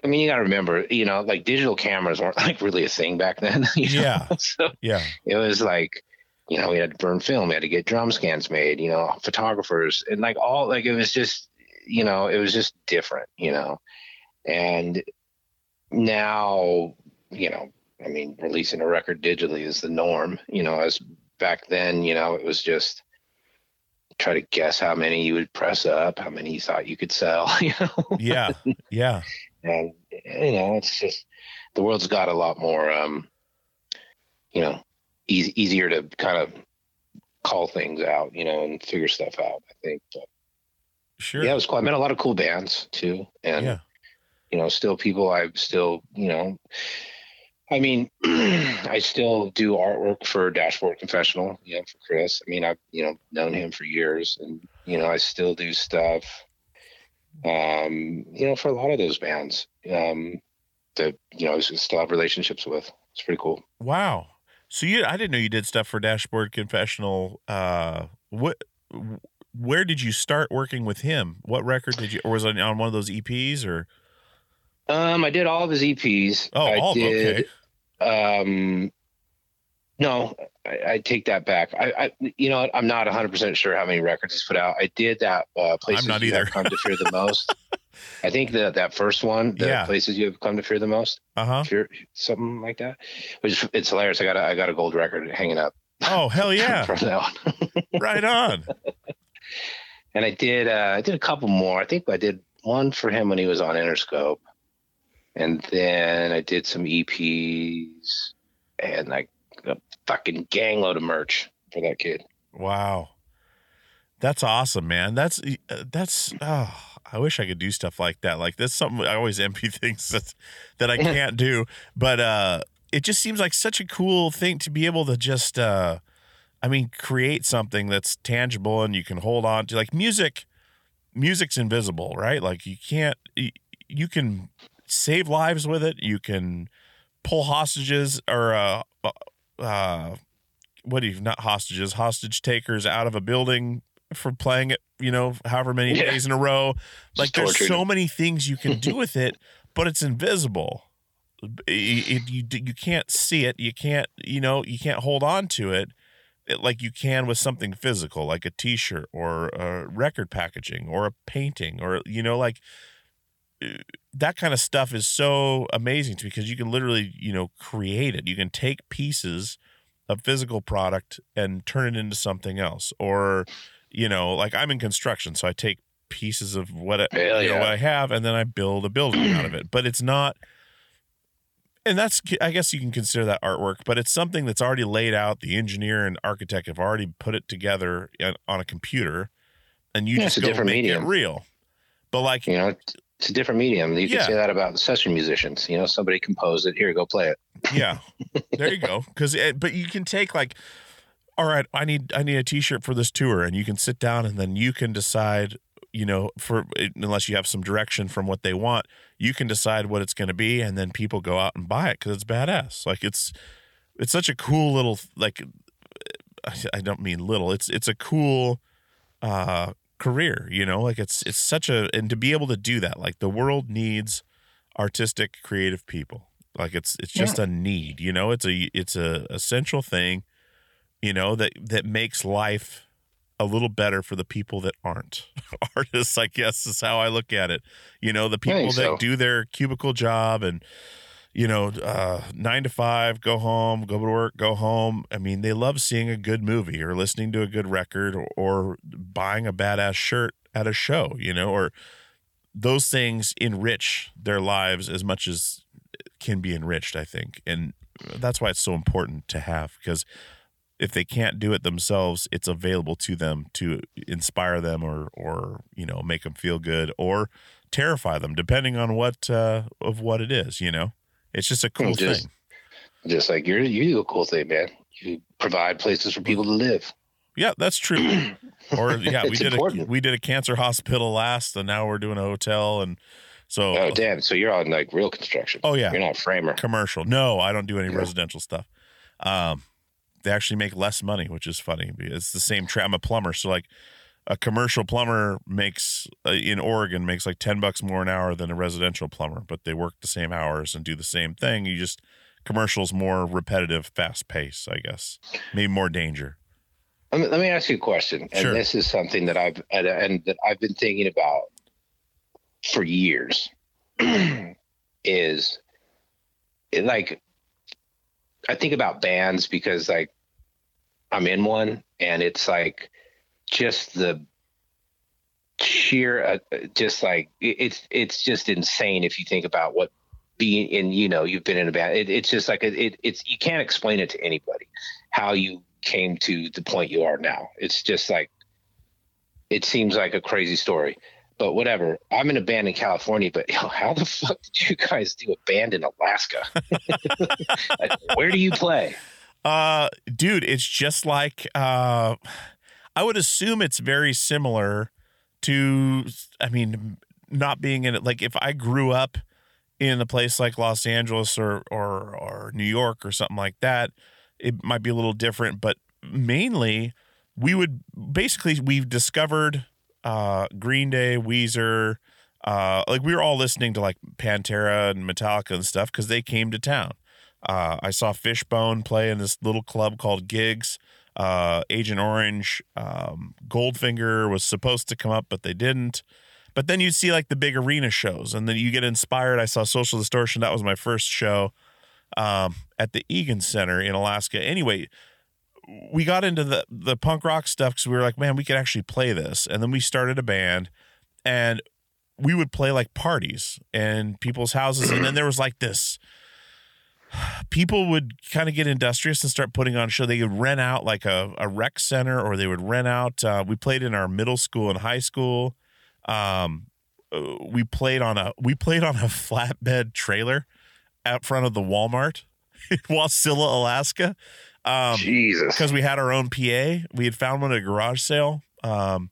I mean, you got to remember, you know, like digital cameras weren't like really a thing back then. you know? Yeah. So Yeah. it was like, you know, we had to burn film, we had to get drum scans made, you know, photographers, and like all, like it was just, you know, it was just different, you know. And now, you know, I mean, releasing a record digitally is the norm, you know, as back then, you know, it was just try to guess how many you would press up, how many you thought you could sell, you know. Yeah. Yeah. and you know, it's just the world's got a lot more um you know, easy, easier to kind of call things out, you know, and figure stuff out, I think. But Sure. yeah, it was cool. I met a lot of cool bands too. And Yeah. you know, still people I still, you know, I mean, I still do artwork for Dashboard Confessional, you know, for Chris. I mean, I've, you know, known him for years and, you know, I still do stuff, um, you know, for a lot of those bands, um, that, you know, I still have relationships with. It's pretty cool. Wow. So you, I didn't know you did stuff for Dashboard Confessional. Uh, what, where did you start working with him? What record did you, or was it on one of those EPs or? Um, I did all of his EPs. Oh, I all did, um, no, I, I take that back. I, I, you know, I'm not 100 percent sure how many records he's put out. I did that. Uh, places not you either. have come to fear the most. I think that that first one, the Yeah. places you have come to fear the most, Uh huh. fear, something like that. Which it's hilarious. I got a, I got a gold record hanging up. Oh hell yeah! from that one. right on. and I did uh, I did a couple more. I think I did one for him when he was on Interscope, and then I did some EPs and like a fucking gang load of merch for that kid. Wow, that's awesome, man. That's uh, that's. Oh, I wish I could do stuff like that. Like that's something I always envy things that that I can't do. But uh, it just seems like such a cool thing to be able to just. Uh, I mean, create something that's tangible and you can hold on to. Like music, music's invisible, right? Like you can't. You, you can save lives with it. You can pull hostages or uh, uh, what do you not hostages, hostage takers out of a building for playing it, you know, however many Yeah. days in a row. Like there's so many things you can do with it, but it's invisible. It, it- you you can't see it. You can't you know you can't hold on to it, it like you can with something physical, like a T-shirt or a record packaging or a painting or you know like uh, that kind of stuff is so amazing to me because you can literally you know create it. You can take pieces of physical product and turn it into something else or you know like I'm in construction, so I take pieces of what I, Hell you know what I have and then I build a building out of it. But it's not and that's I guess you can consider that artwork, but it's something that's already laid out. The engineer and architect have already put it together on- a computer, and you Yeah, just go make medium. it real. But like, You know, it's- a different medium. You can say that about session musicians. You know, somebody composed it. Here, go play it. yeah, there you go. Because but you can take like, all right, I need I need a T-shirt for this tour, and you can sit down and then you can decide. You know, for unless you have some direction from what they want, you can decide what it's going to be, and then people go out and buy it because it's badass. Like it's it's such a cool little like I don't mean little. It's it's a cool uh career, you know? Like it's it's such a and to be able to do that, like the world needs artistic creative people. Like it's it's just a need, you know? It's a it's a essential thing, you know, that that makes life a little better for the people that aren't artists, I guess is how I look at it. You know, the people that so. do their cubicle job and you know, uh, nine to five, go home, go to work, go home. I mean, they love seeing a good movie or listening to a good record or, or buying a badass shirt at a show, you know, or those things enrich their lives as much as can be enriched, I think. And that's why it's so important to have because if they can't do it themselves, it's available to them to inspire them or, or, you know, make them feel good or terrify them, depending on what, uh, of what it is, you know? It's just a cool Just- thing. Just like you're, you do a cool thing, man. You provide places for people to live. Yeah, that's true. Or yeah, we did a we did a cancer hospital last, and now we're doing a hotel, and so Oh, damn. So you're on like real construction. Oh, yeah. You're not a framer. commercial. No, I don't do any Yeah. residential stuff. Um, they actually make less money, which is funny. It's the same. Tra- I'm a plumber, so like a commercial plumber makes uh, in Oregon makes like ten bucks more an hour than a residential plumber, but they work the same hours and do the same thing. You just commercials more repetitive, fast pace, I guess. Maybe more danger. Let me, let me ask you a question. And Sure. this is something that I've and, and that I've been thinking about for years. is it like I think about bands because like I'm in one and it's like just the sheer uh, just like it- it's it's just insane if you think about what being in you know you've been in a band it, it's just like it, it it's you can't explain it to anybody how you came to the point you are now. It's just like it seems like a crazy story but whatever. I'm in a band in california but yo, how the fuck did you guys do a band in alaska? Like, where do you play? Uh, dude, it's just like uh, I would assume it's very similar to. I mean, not being in it. Like if I grew up in a place like Los Angeles or or or New York or something like that, it might be a little different. But mainly, we would basically we've discovered uh, Green Day, Weezer. Uh, like we were all listening to like Pantera and Metallica and stuff because they came to town. Uh, I saw Fishbone play in this little club called Gigs. Uh, Agent Orange, um, Goldfinger was supposed to come up, but they didn't. But then you see like the big arena shows, and then you get inspired. I saw Social Distortion. That was my first show um, at the Egan Center in Alaska. Anyway, we got into the the punk rock stuff because we were like, man, we could actually play this. And then we started a band, and we would play like parties and people's houses, and then there was like this people would kind of get industrious and start putting on a show. They would rent out like a, a rec center or they would rent out. Uh, we played in our middle school and high school. Um, uh, we played on a we played on a flatbed trailer out front of the Walmart in Wasilla, Alaska. Um, jesus because we had our own PA. We had found one at a garage sale. Um,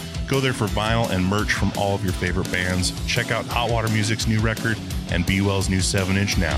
Go there for vinyl and merch from all of your favorite bands. Check out Hot Water Music's new record and Be Well's new 7 inch now.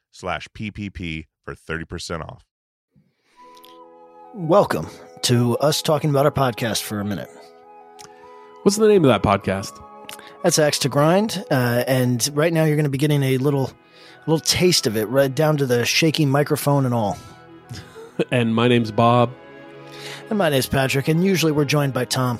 slash PPP for 30% off. Welcome to us talking about our podcast for a minute. What's the name of that podcast? That's Axe to Grind, uh, and right now you're going to be getting a little, little taste of it, right down to the shaky microphone and all. And my name's Bob. And my name's Patrick, and usually we're joined by Tom.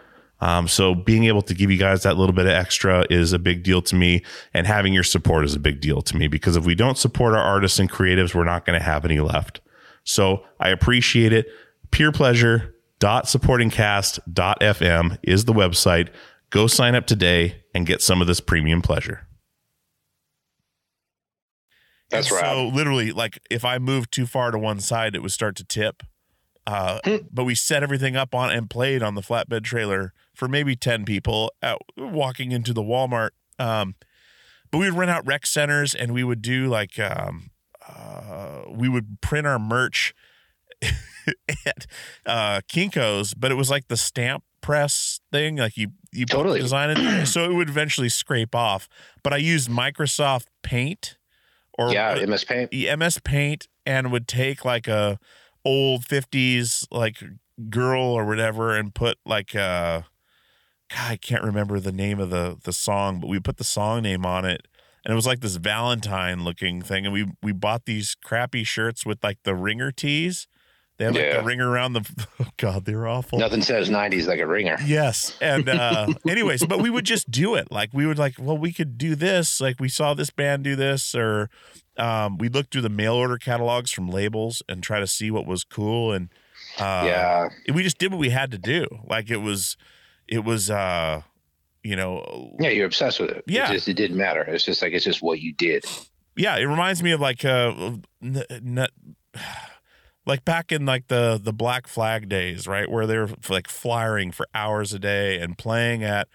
Um, so being able to give you guys that little bit of extra is a big deal to me, and having your support is a big deal to me because if we don't support our artists and creatives, we're not going to have any left. So I appreciate it. Peer pleasure dot supportingcast.fm is the website. Go sign up today and get some of this premium pleasure. That's right. So literally, like if I moved too far to one side, it would start to tip. Uh, but we set everything up on and played on the flatbed trailer for maybe 10 people out walking into the Walmart. Um, but we would rent out rec centers and we would do like, um, uh, we would print our merch at uh, Kinko's, but it was like the stamp press thing. Like you, you Totally. design it. so it would eventually scrape off. But I used Microsoft Paint or yeah, MS Paint. MS Paint and would take like a old 50s like girl or whatever and put like uh God, I can't remember the name of the the song, but we put the song name on it and it was like this Valentine looking thing and we we bought these crappy shirts with like the ringer tees. They had like Yeah. the ringer around the oh god, they're awful. Nothing says 90s like a ringer. Yes. And uh anyways, but we would just do it. Like we would like, well, we could do this. Like we saw this band do this or um we looked through the mail order catalogs from labels and try to see what was cool and uh yeah. we just did what we had to do. Like it was it was uh you know Yeah, you're obsessed with it. Yeah. It, just, it didn't matter. It's just like, it's just what you did. yeah, it reminds me of like uh n- n- like back in like the the Black Flag days, right, where they were like flying for hours a day and playing at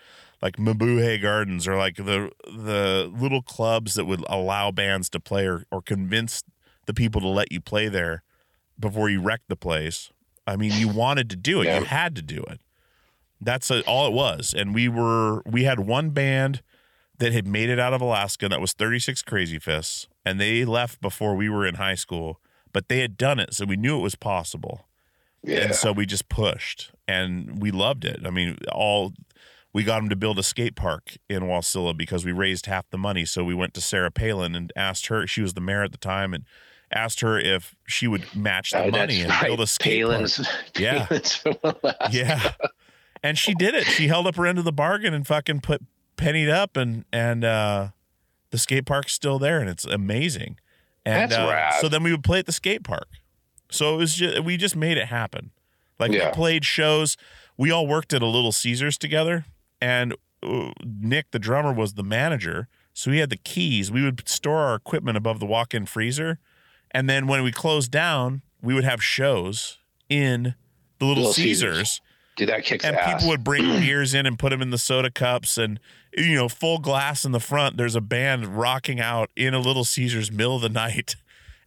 like Mabuhay Gardens or like the the little clubs that would allow bands to play or, or convince the people to let you play there before you wrecked the place. I mean, you wanted to do it. Yeah. You had to do it. That's uh all it was. And we were we had one band that had made it out of Alaska. That was 36 Crazyfists, and they left before we were in high school. But they had done it, so we knew it was possible. Yeah. And so we just pushed, and we loved it. I mean, all we got them to build a skate park in Wasilla because we raised half the money. So we went to Sarah Palin and asked her. She was the mayor at the time, and asked her if she would match the Oh, money and right. build a skate park. Palin's, Yeah. From Alaska. Yeah. And she did it. She held up her end of the bargain and fucking put pennied up and and uh the skate park's still there and it's amazing. And That's uh, rad. so then we would play at the skate park. So it was just we just made it happen. Like we played shows. We all worked at a little Caesars together and uh, Nick the drummer was the manager. So he had the keys. We would store our equipment above the walk-in freezer. And then when we closed down, we would have shows in the little, Little Caesars Caesars. Dude, that kicks ass. and ass. people would bring beers in and put them in the soda cups and you know full glass in the front there's a band rocking out in a little caesars middle of the night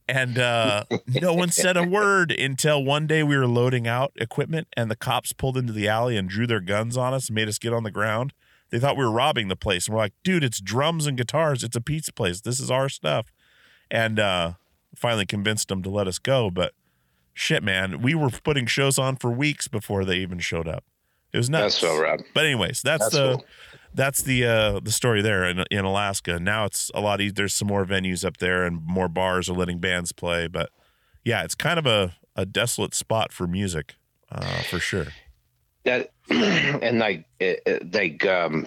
and uh, no one said a word until one day we were loading out equipment and the cops pulled into the alley and drew their guns on us and made us get on the ground. They thought we were robbing the place. And we're like dude it's drums and guitars. It's a pizza place. This is our stuff. And uh, finally convinced them to let us go. But shit man we were putting shows on for weeks before they even showed up. It was nuts That's so rad. but anyways, that's, That's the cool. That's the uh, the story there in in Alaska. Now it's a lot. easier. There's some more venues up there, and more bars are letting bands play. But yeah, it's kind of a a desolate spot for music, uh, for sure. that and like it, it- like um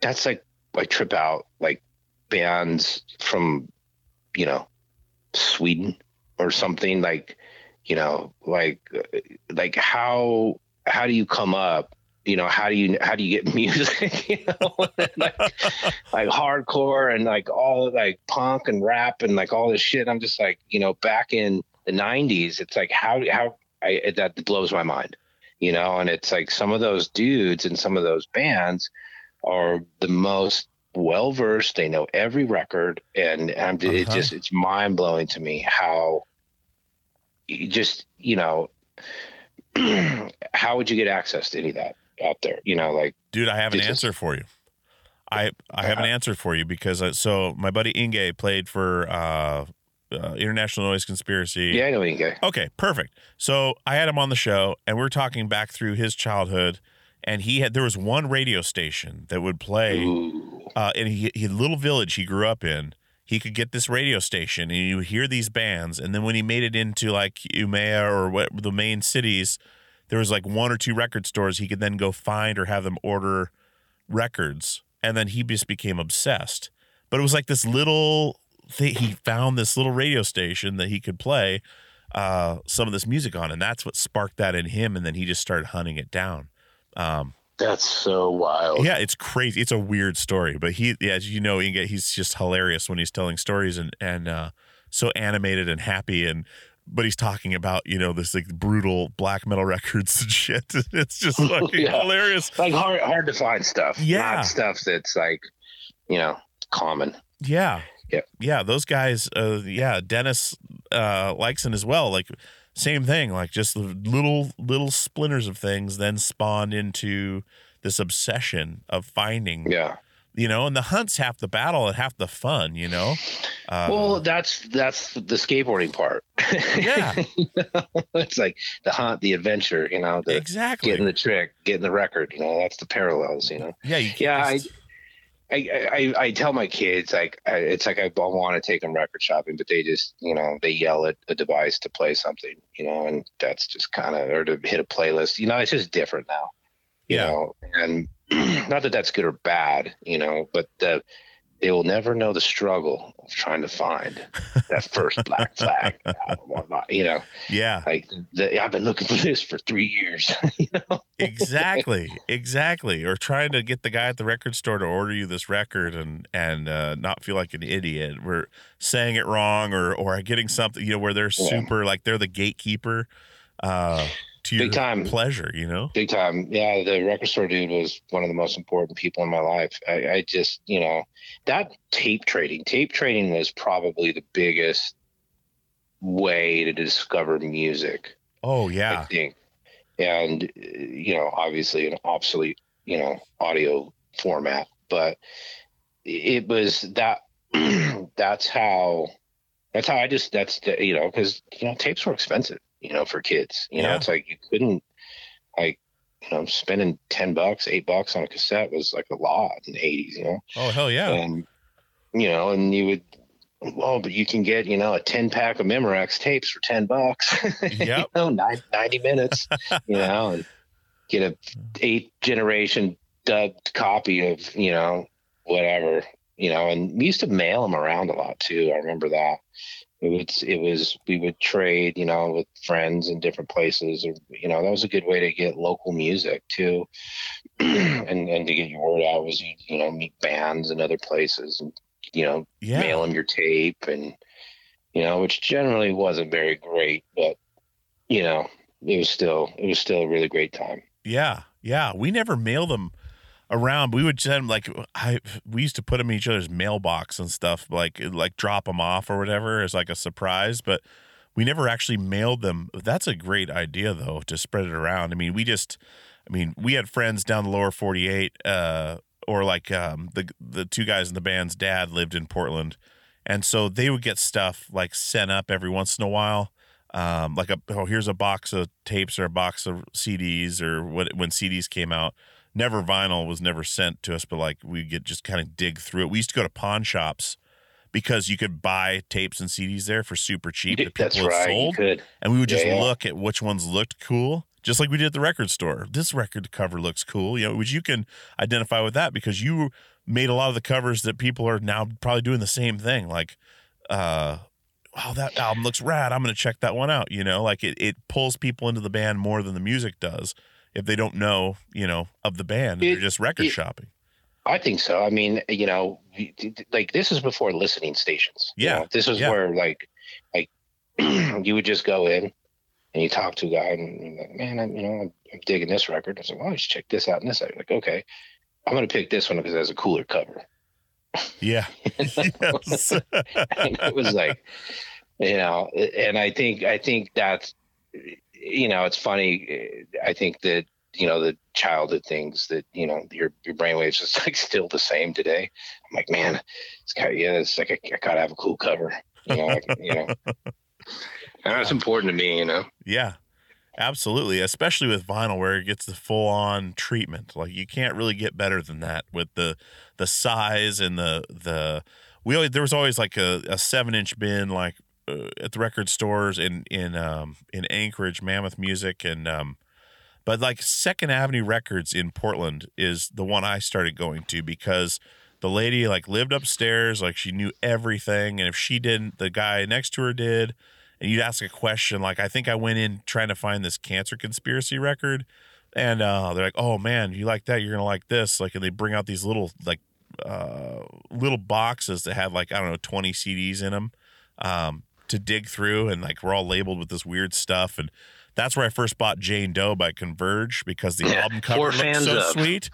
that's like I trip out like bands from you know Sweden or something like you know like uh, like how how do you come up you know how do you how do you get music you know? Like like hardcore and like all like punk and rap and like all this shit. I'm just like you know back in the 90s it's like how how I, that blows my mind you know? And it's like some of those dudes and some of those bands are the most well versed they know every record. And I'm, it Uh-huh. just it's mind blowing to me how you just you know how would you get access to any of that out there you know like Dude, I have an answer for you. I I have an answer for you because I, so my buddy Inge played for uh, uh, International Noise Conspiracy. yeah i know get Okay, perfect. So I had him on the show, and we are talking back through his childhood, and he had there was one radio station that would play, uh, and he, he little village he grew up in. He could get this radio station, and you hear these bands, and then when he made it into like Umea or what the main cities, there was like one or two record stores he could then go find or have them order records, and then he just became obsessed. But it was like this little thing. He found this little radio station that he could play uh, some of this music on, and that's what sparked that in him. And then he just started hunting it down. Um, that's so wild yeah, it's crazy. It's a weird story, but he, yeah, as you know, Inge, he's just hilarious when he's telling stories and and uh, so animated and happy and. But he's talking about you know this like brutal black metal records and shit. It's just like Yeah. hilarious. like hard hard to find stuff Yeah. not stuff that's like you know common Yeah. Yeah. Yeah. Those guys, uh, yeah. Dennis uh, Lyxzén as well. Like, same thing. Like, just little, little splinters of things then spawned into this obsession of finding, yeah you know, and the hunt's half the battle and half the fun, you know? Uh, well that's that's the skateboarding part Yeah. it's like the hunt the adventure you know the exactly. getting the trick getting the record you know that's the parallels you know yeah. You Yeah, just- I, I, I tell my kids like I, it's like I want to take them record shopping, but they just you know they yell at a device to play something, you know, and that's just kind of or to hit a playlist, you know, it's just different now, you Yeah. know, and not that that's good or bad, you know, but the, they will never know the struggle of trying to find that first Black Flag album, you know, yeah. like the, I've been looking for this for three years, you know. exactly exactly or trying to get the guy at the record store to order you this record and and uh, not feel like an idiot we're saying it wrong or or getting something you know where they're Yeah. super like they're the gatekeeper uh to your Big time. pleasure you know Big time. Yeah, the record store dude was one of the most important people in my life. I, I just, you know, that tape trading, tape trading was probably the biggest way to discover music, oh yeah. I think. And, you know, obviously an obsolete, you know, audio format, but it was that, that's how, that's how I just, that's, the, you know, because, you know, tapes were expensive, you know, for kids. You know, it's like you couldn't, like, you know, spending 10 bucks, eight bucks on a cassette was like a lot in the 80s, you know? oh hell yeah And, you know, and you would, well, but you can get, you know, a 10 pack of Memorex tapes for 10 bucks. Yep. you know, nine, 90 minutes, you know, and get a eight generation dubbed copy of, you know, whatever, you know, and we used to mail them around a lot too. I remember that. It was, it was, we would trade, you know, with friends in different places, or, you know, that was a good way to get local music too. and, and to get your word out was, you, you know, meet bands in other places and, you know, yeah mail them your tape and you know which generally wasn't very great but you know it was still it was still a really great time Yeah, yeah. We never mail them around. We would send like I we used to put them in each other's mailbox and stuff, like like drop them off or whatever as like a surprise. But we never actually mailed them. That's a great idea though to spread it around. I mean, we just, I mean, we had friends down the lower forty eight, uh, or like um, the the two guys in the band's dad lived in Portland, and so they would get stuff like sent up every once in a while um, like a oh here's a box of tapes or a box of CDs or what when CDs came out, never vinyl was never sent to us, but like we get just kind of dig through it. We used to go to pawn shops because you could buy tapes and CDs there for super cheap that people right. Sold, and we would just Yeah, yeah. look at which ones looked cool, just like we did at the record store. This record cover looks cool, you know, which you can identify with that because you made a lot of the covers that people are now probably doing the same thing. Like, uh, wow, that album looks rad. I'm going to check that one out. You know, like it, it pulls people into the band more than the music does if they don't know, you know, of the band. It- They're just record it- shopping. I think so. I mean, you know, like this is before listening stations. you Yeah, know? this is yeah. where like, like you would just go in and you talk to a guy and you're like, man, I'm, you know, I'm, I'm digging this record. I said, like, well, let's check this out and this. You're like, okay, I'm gonna pick this one because it has a cooler cover. Yeah. yes. And it was like, you know, and I think I think that's, you know, it's funny. Eh, I think that you know the childhood things that you know your your brainwaves is like still the same today. I'm like, man, it's kind of, yeah, it's like I, I gotta have a cool cover. You know, like, you know, and that's important to me. You know, Yeah, absolutely. Especially with vinyl, where it gets the full on treatment. Like you can't really get better than that with the the size and the the. We always there was always like a, a seven inch bin like uh, at the record stores in in um in Anchorage, Mammoth Music, and um. But like Second Avenue Records in Portland is the one I started going to because the lady like lived upstairs, like she knew everything, and if she didn't, the guy next to her did and you'd ask a question like i think i went in trying to find this cancer conspiracy record and uh, they're like oh man you like that you're gonna like this like and they bring out these little like uh, little boxes that had like i don't know 20 cds in them um, to dig through and like we're all labeled with this weird stuff and that's where I first bought Jane Doe by Converge because the Yeah, album cover looked so up. sweet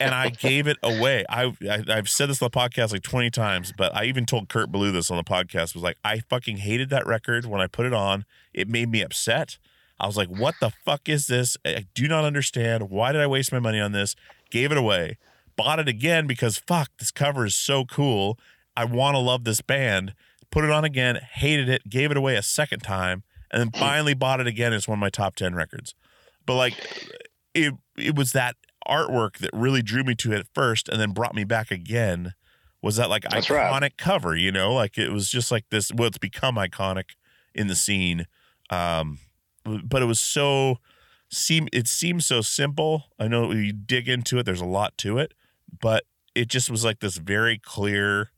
and I gave it away. I, I I've said this on the podcast like twenty times, but I even told Kurt Ballou this on the podcast. Was like, I fucking hated that record when I put it on. It made me upset. I was like, what the fuck is this? I do not understand. Why did I waste my money on this? Gave it away. Bought it again because fuck, this cover is so cool. I want to love this band. Put it on again. Hated it. Gave it away a second time, and then finally bought it again. It's one of my top ten records. But like, it it was that artwork that really drew me to it at first and then brought me back again was that like That's iconic right. cover you know like it was just like this well it's become iconic in the scene um but it was so seem it seems so simple i know you dig into it there's a lot to it but it just was like this very clear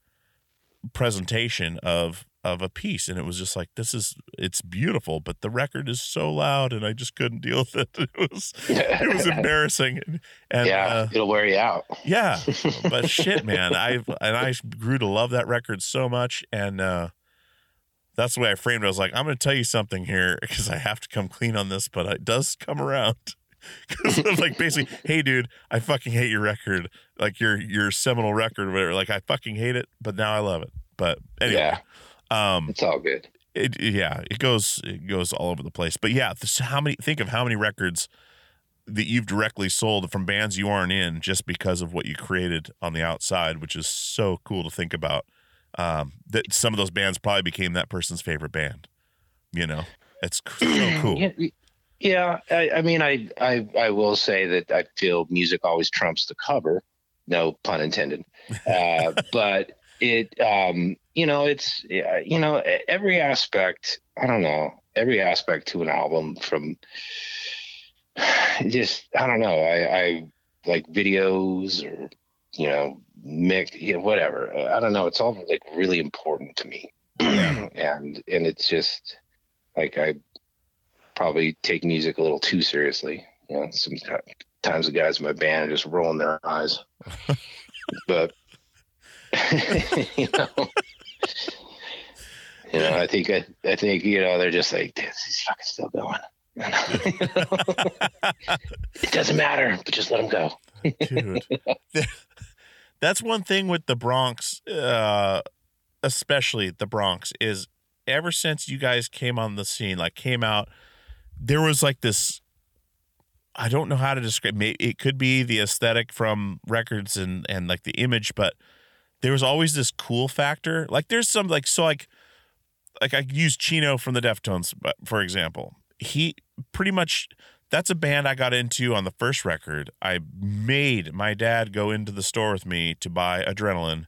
presentation of of a piece. And it was just like this is it's beautiful but the record is so loud and i just couldn't deal with it. It was it was embarrassing. And, and yeah, uh, it'll wear you out. yeah but shit man i and i grew to love that record so much. And uh that's the way i framed it. I was like i'm gonna tell you something here because i have to come clean on this but it does come around because like basically hey dude i fucking hate your record like your your seminal record or whatever like i fucking hate it but now i love it. But anyway Yeah, um it's all good. it yeah it goes it goes all over the place. But yeah this, how many think of how many records that you've directly sold from bands you aren't in just because of what you created on the outside which is so cool to think about um that some of those bands probably became that person's favorite band you know? It's so cool. Yeah, yeah. I, I mean, I, I, I will say that I feel music always trumps the cover. No pun intended. Uh, but it, um, you know, it's, you know, every aspect. I don't know every aspect to an album from just I don't know. I, I like videos or you know mix, you know, whatever. I don't know. It's all like really important to me, and and it's just like I probably take music a little too seriously. You know, sometimes the guys in my band are just rolling their eyes, but you know, you know, I think I, I think you know they're just like "This is fucking still going. it doesn't matter, but just let them go. dude. That's one thing with the Bronx, uh, especially the Bronx, is ever since you guys came on the scene, like came out, there was like this. I don't know how to describe. It could be the aesthetic from records and and like the image, but there was always this cool factor. Like there's some like so like like I use Chino from the Deftones, for example. He pretty much that's a band I got into on the first record. I made my dad go into the store with me to buy Adrenaline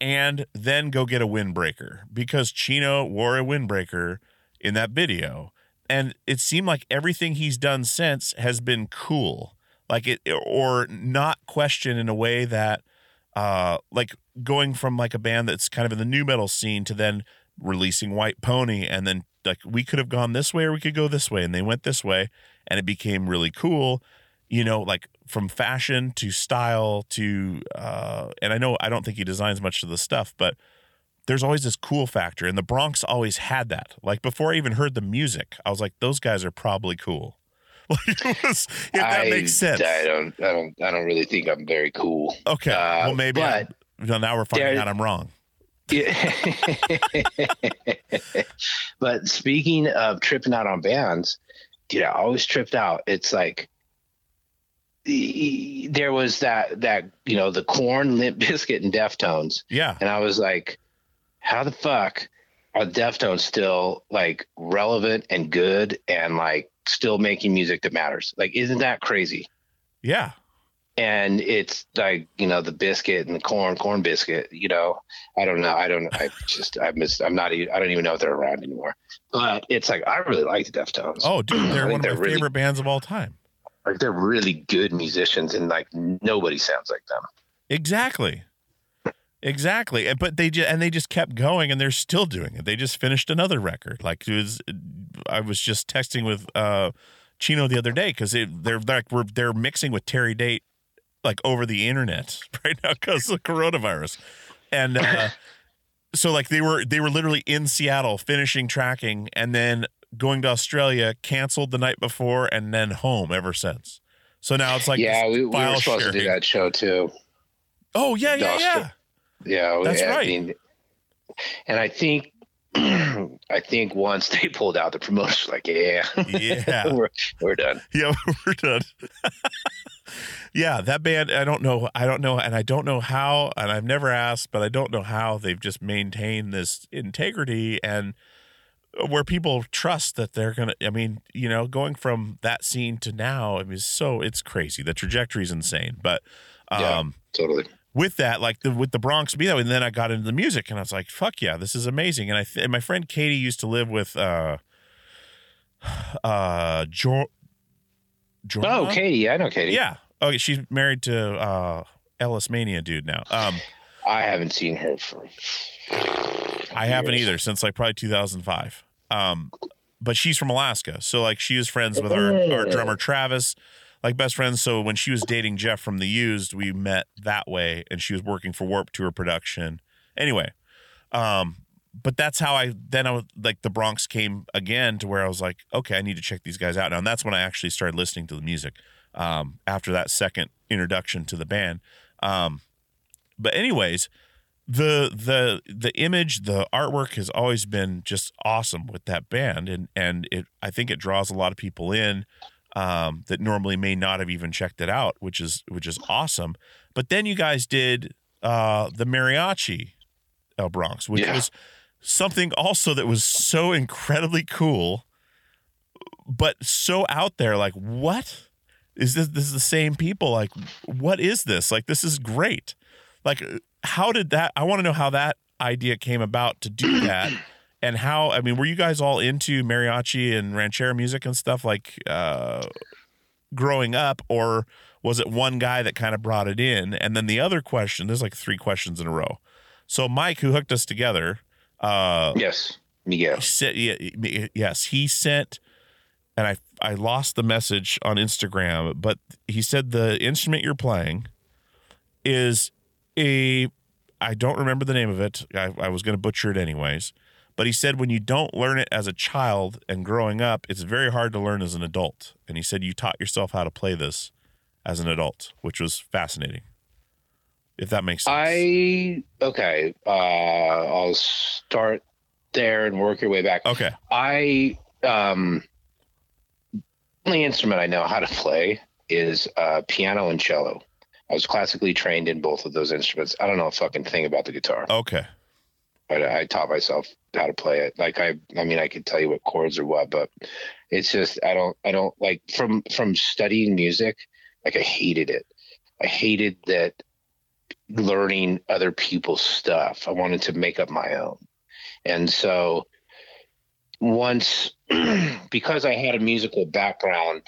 and then go get a windbreaker because Chino wore a windbreaker in that video. And it seemed like everything he's done since has been cool. Like it or not questioned in a way that uh like going from like a band that's kind of in the nu metal scene to then releasing White Pony and then like we could have gone this way or we could go this way and they went this way and it became really cool you know like from fashion to style to uh and i know i don't think he designs much of the stuff but there's always this cool factor and the bronx always had that like before i even heard the music i was like those guys are probably cool like if that I, makes sense I don't, I don't, I don't really think I'm very cool. okay uh, well maybe but well, now we're finding out i'm wrong Yeah. but speaking of tripping out on bands, dude, I always tripped out. It's like there was that that you know the Korn, Limp Bizkit, and Deftones, yeah and I was like, how the fuck are Deftones still like relevant and good and like still making music that matters? Like, isn't that crazy? yeah. And it's like you know the biscuit and the Korn Korn biscuit you know? I don't know. I don't i just i miss i'm not Even, I don't even know if they're around anymore. But it's like i really like the deftones. Oh dude they're one of my they're really- favorite bands of all time. Like they're really good musicians and like nobody sounds like them. Exactly. Exactly. And- But they just and they just kept going and they're still doing it. They just finished another record. Like it was I was just texting with uh Chino the other day cuz they're like we're they're mixing with Terry Date like over the internet right now cuz of coronavirus. And uh so like they were they were literally in Seattle finishing tracking and then going to Australia, canceled the night before and then home ever since. So now it's like yeah we, we were supposed to do that show too Oh yeah, yeah, yeah. Yeah That's I right. mean, and i think i think once they pulled out the promotion like yeah Yeah. we're, we're done Yeah, we're done. yeah, that band, I don't know. I don't know. And I don't know how, and I've never asked, but I don't know how they've just maintained this integrity and where people trust that they're going to, I mean, you know, going from that scene to now, I mean, so it's crazy. The trajectory is insane. But, Yeah. um, totally with that, like the with the Bronx be that way, and then I got into the music, and I was like, "Fuck yeah, this is amazing!" And I th- and my friend Katie used to live with uh, uh, jo- Jorma? oh katie i know katie yeah. Okay, she's married to uh Ellis Mania dude now. Um, i haven't seen her for I haven't either since like probably 2005. Um, but she's from Alaska, so like she is friends with our our drummer Travis, like best friends. So when she was dating Jeff from the Used, we met that way, and she was working for Warped Tour production. Anyway, um, but that's how I then I was like the Bronx came again to where I was like, okay, I need to check these guys out now, and that's when I actually started listening to the music. Um, after that second introduction to the band, um, but anyways, the the the image, the artwork has always been just awesome with that band, and and it I think it draws a lot of people in um, that normally may not have even checked it out, which is which is awesome. But then you guys did uh, the mariachi El Bronx, which Yeah. was something also that was so incredibly cool, but so out there. Like, what is this? This is the same people. Like, what is this? Like, this is great. Like, how did that? I want to know how that idea came about to do that. And how I mean, were you guys all into mariachi and ranchera music and stuff like uh, growing up, or was it one guy that kind of brought it in? And then the other question, there's like three questions in a row. So Mike, who hooked us together, uh, Yes, Miguel. sent, yeah, yes, he sent, and I I lost the message on Instagram, but he said the instrument you're playing is a I don't remember the name of it. I, I was going to butcher it anyways. But he said when you don't learn it as a child and growing up, it's very hard to learn as an adult. And he said you taught yourself how to play this as an adult, which was fascinating. If that makes sense. I okay. Uh, I'll start there and work your way back. okay. I um, only instrument I know how to play is uh, piano and cello. I was classically trained in both of those instruments. I don't know a fucking thing about the guitar. Okay. But I taught myself how to play it. Like I, I mean, I could tell you what chords or what, but it's just I don't, I don't like from from studying music. Like I hated it. I hated that learning other people's stuff. I wanted to make up my own, and so once because I had a musical background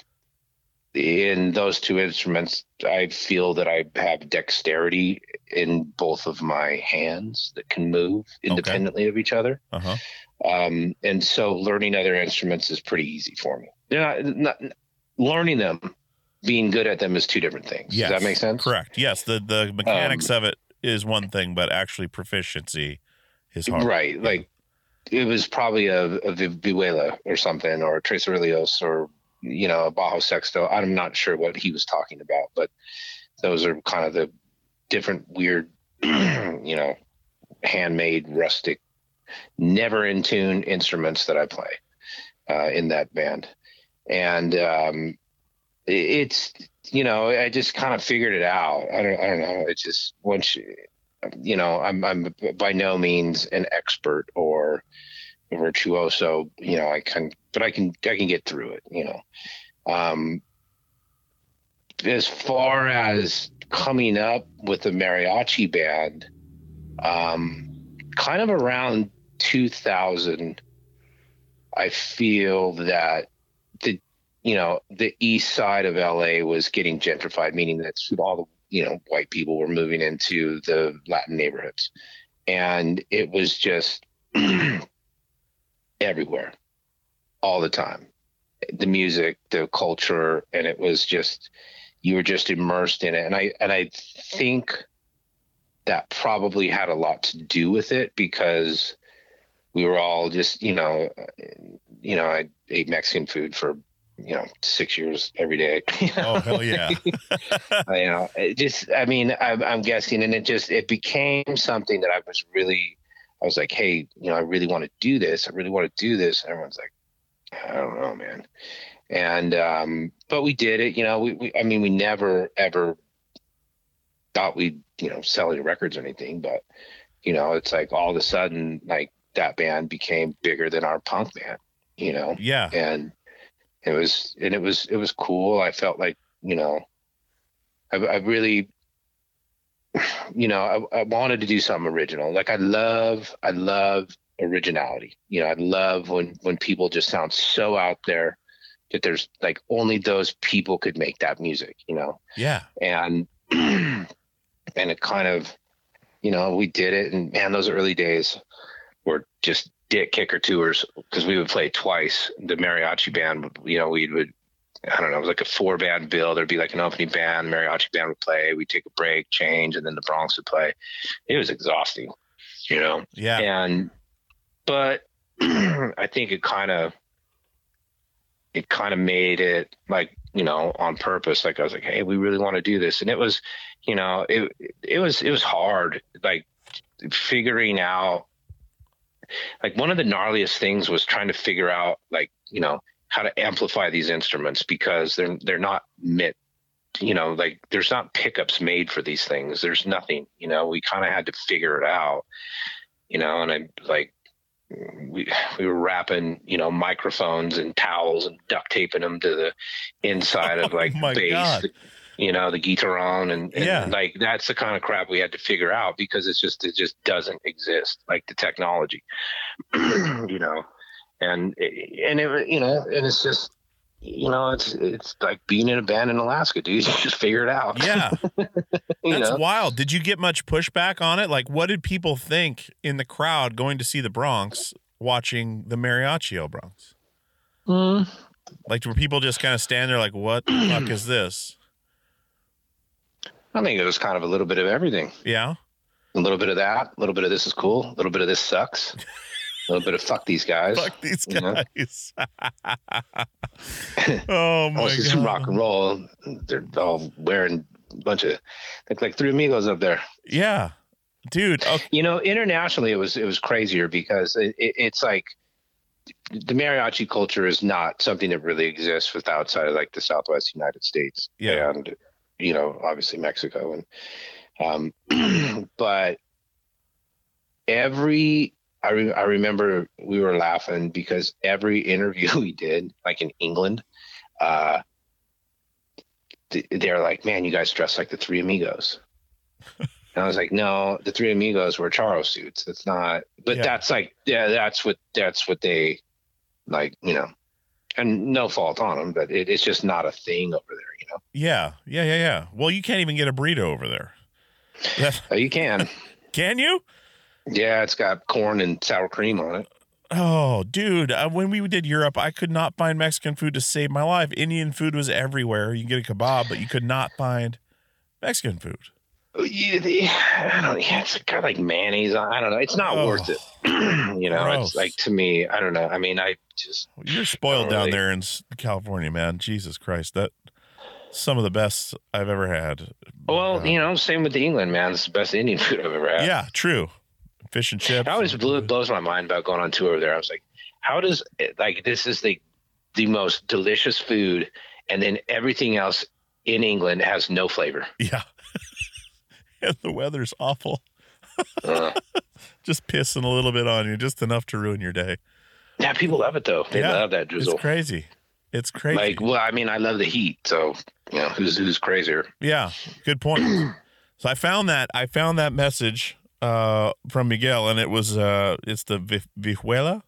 in those two instruments, I feel that I have dexterity in both of my hands that can move independently of each other. Uh huh. Um, and so learning other instruments is pretty easy for me. They're not, not learning them, being good at them is two different things. Yes. Does that make sense? Correct. Yes. The the mechanics Um, of it is one thing, but actually proficiency is hard. Right. Like it was probably a, a Vi- Vihuela or something, or Aurelios, or you know, Bajo Sexto. I'm not sure what he was talking about, but those are kind of the different weird, you know, handmade, rustic, never in tune instruments that I play uh, in that band, and um, it's you know, I just kind of figured it out. I don't, I don't know. It's just once you, you know, I'm I'm by no means an expert or virtuoso. You know, I can, but I can I can get through it. You know, um, as far as coming up with a mariachi band, um, kind of around 2000, I feel that the you know the east side of LA was getting gentrified, meaning that all the you know white people were moving into the Latin neighborhoods, and it was just everywhere, all the time. The music, the culture, and it was just you were just immersed in it. And I and I think that probably had a lot to do with it because we were all just you know you know I ate Mexican food for you know six years every day. Oh hell yeah. You know, it just, I mean, I'm, I'm guessing, and it just, it became something that I was really, I was like, hey, you know, I really want to do this. I really want to do this. And everyone's like, I don't know, man. And, um, but we did it, you know, we, we I mean, we never ever thought we'd, you know, sell any records or anything, but, you know, it's like all of a sudden, like that band became bigger than our punk band, you know? yeah. and it was and it was it was cool i felt like you know i, I really you know I, I wanted to do something original like i love i love originality. You know i love when when people just sound so out there that there's like only those people could make that music you know? Yeah. and and it kind of you know we did it and man those early days were just dick kicker tours because we would play twice. The mariachi band you know we would i don't know it was like a four band bill there'd be like an opening band mariachi band would play we'd take a break change and then the bronx would play. It was exhausting you know? Yeah. and but i think it kind of it kind of made it like you know on purpose. Like i was like hey we really want to do this. And it was you know it it was it was hard like figuring out like one of the gnarliest things was trying to figure out like you know how to amplify these instruments because they're they're not meant you know like there's not pickups made for these things. There's nothing you know we kind of had to figure it out you know and i like we we were wrapping you know microphones and towels and duct taping them to the inside of oh like Oh bass God. you know the guitarrón and, and Yeah. like that's the kind of crap we had to figure out because it's just it just doesn't exist like the technology you know and and it you know and it's just you know it's it's like being in a band in alaska dude you just figure it out Yeah. That's know wild. Did you get much pushback on it? Like, what did people think in the crowd going to see the Bronx watching the Mariachi Bronx? Mm, Like, were people just kind of stand there like, what the fuck is this? i think it was kind of a little bit of everything Yeah. a little bit of that a little bit of this is cool a little bit of this sucks a little bit of fuck these guys Fuck these guys. oh my Oh, god. rock and roll. They're all wearing a bunch of like like three amigos up there. Yeah. Dude, okay. You know, internationally it was it was crazier because it, it, it's like the mariachi culture is not something that really exists with outside of like the Southwest United States. Yeah. And you know, obviously Mexico and um but every I, re- I remember we were laughing because every interview we did, like in England, uh, th- they're like, "Man, you guys dress like the Three Amigos." and I was like, "No, the Three Amigos were charro suits. It's not." But Yeah. that's like, yeah, that's what that's what they like, you know. And no fault on them, but it, it's just not a thing over there, you know. Yeah, yeah, yeah, yeah. Well, you can't even get a burrito over there. Uh, you can, can you? Yeah, it's got corn and sour cream on it. Oh, dude, uh, when we did Europe, I could not find Mexican food to save my life. Indian food was everywhere. You can get a kebab, but you could not find Mexican food. You- the- I don't. Yeah, it's kind of like mayonnaise. I don't know. It's not Oh, worth it. you know, gross. it's like to me. I don't know. I mean, I just You're spoiled down really? there in California, man. Jesus Christ, that some of the best I've ever had. well, Uh, you know, same with the England man. It's the best Indian food I've ever had. yeah, true. Fish and chips. That always blew, blows my mind about going on tour over there. I was like, how does like this is the the most delicious food, and then everything else in England has no flavor. Yeah. and the weather's awful. Uh, Just pissing a little bit on you, just enough to ruin your day. yeah, people love it though. They Yeah, love that It's drizzle. crazy. It's crazy. Like, well, I mean, I love the heat, so you know, who's who's crazier? Yeah, good point. so I found that I found that message uh, from Miguel, and it was uh, it's the Vi- Vihuela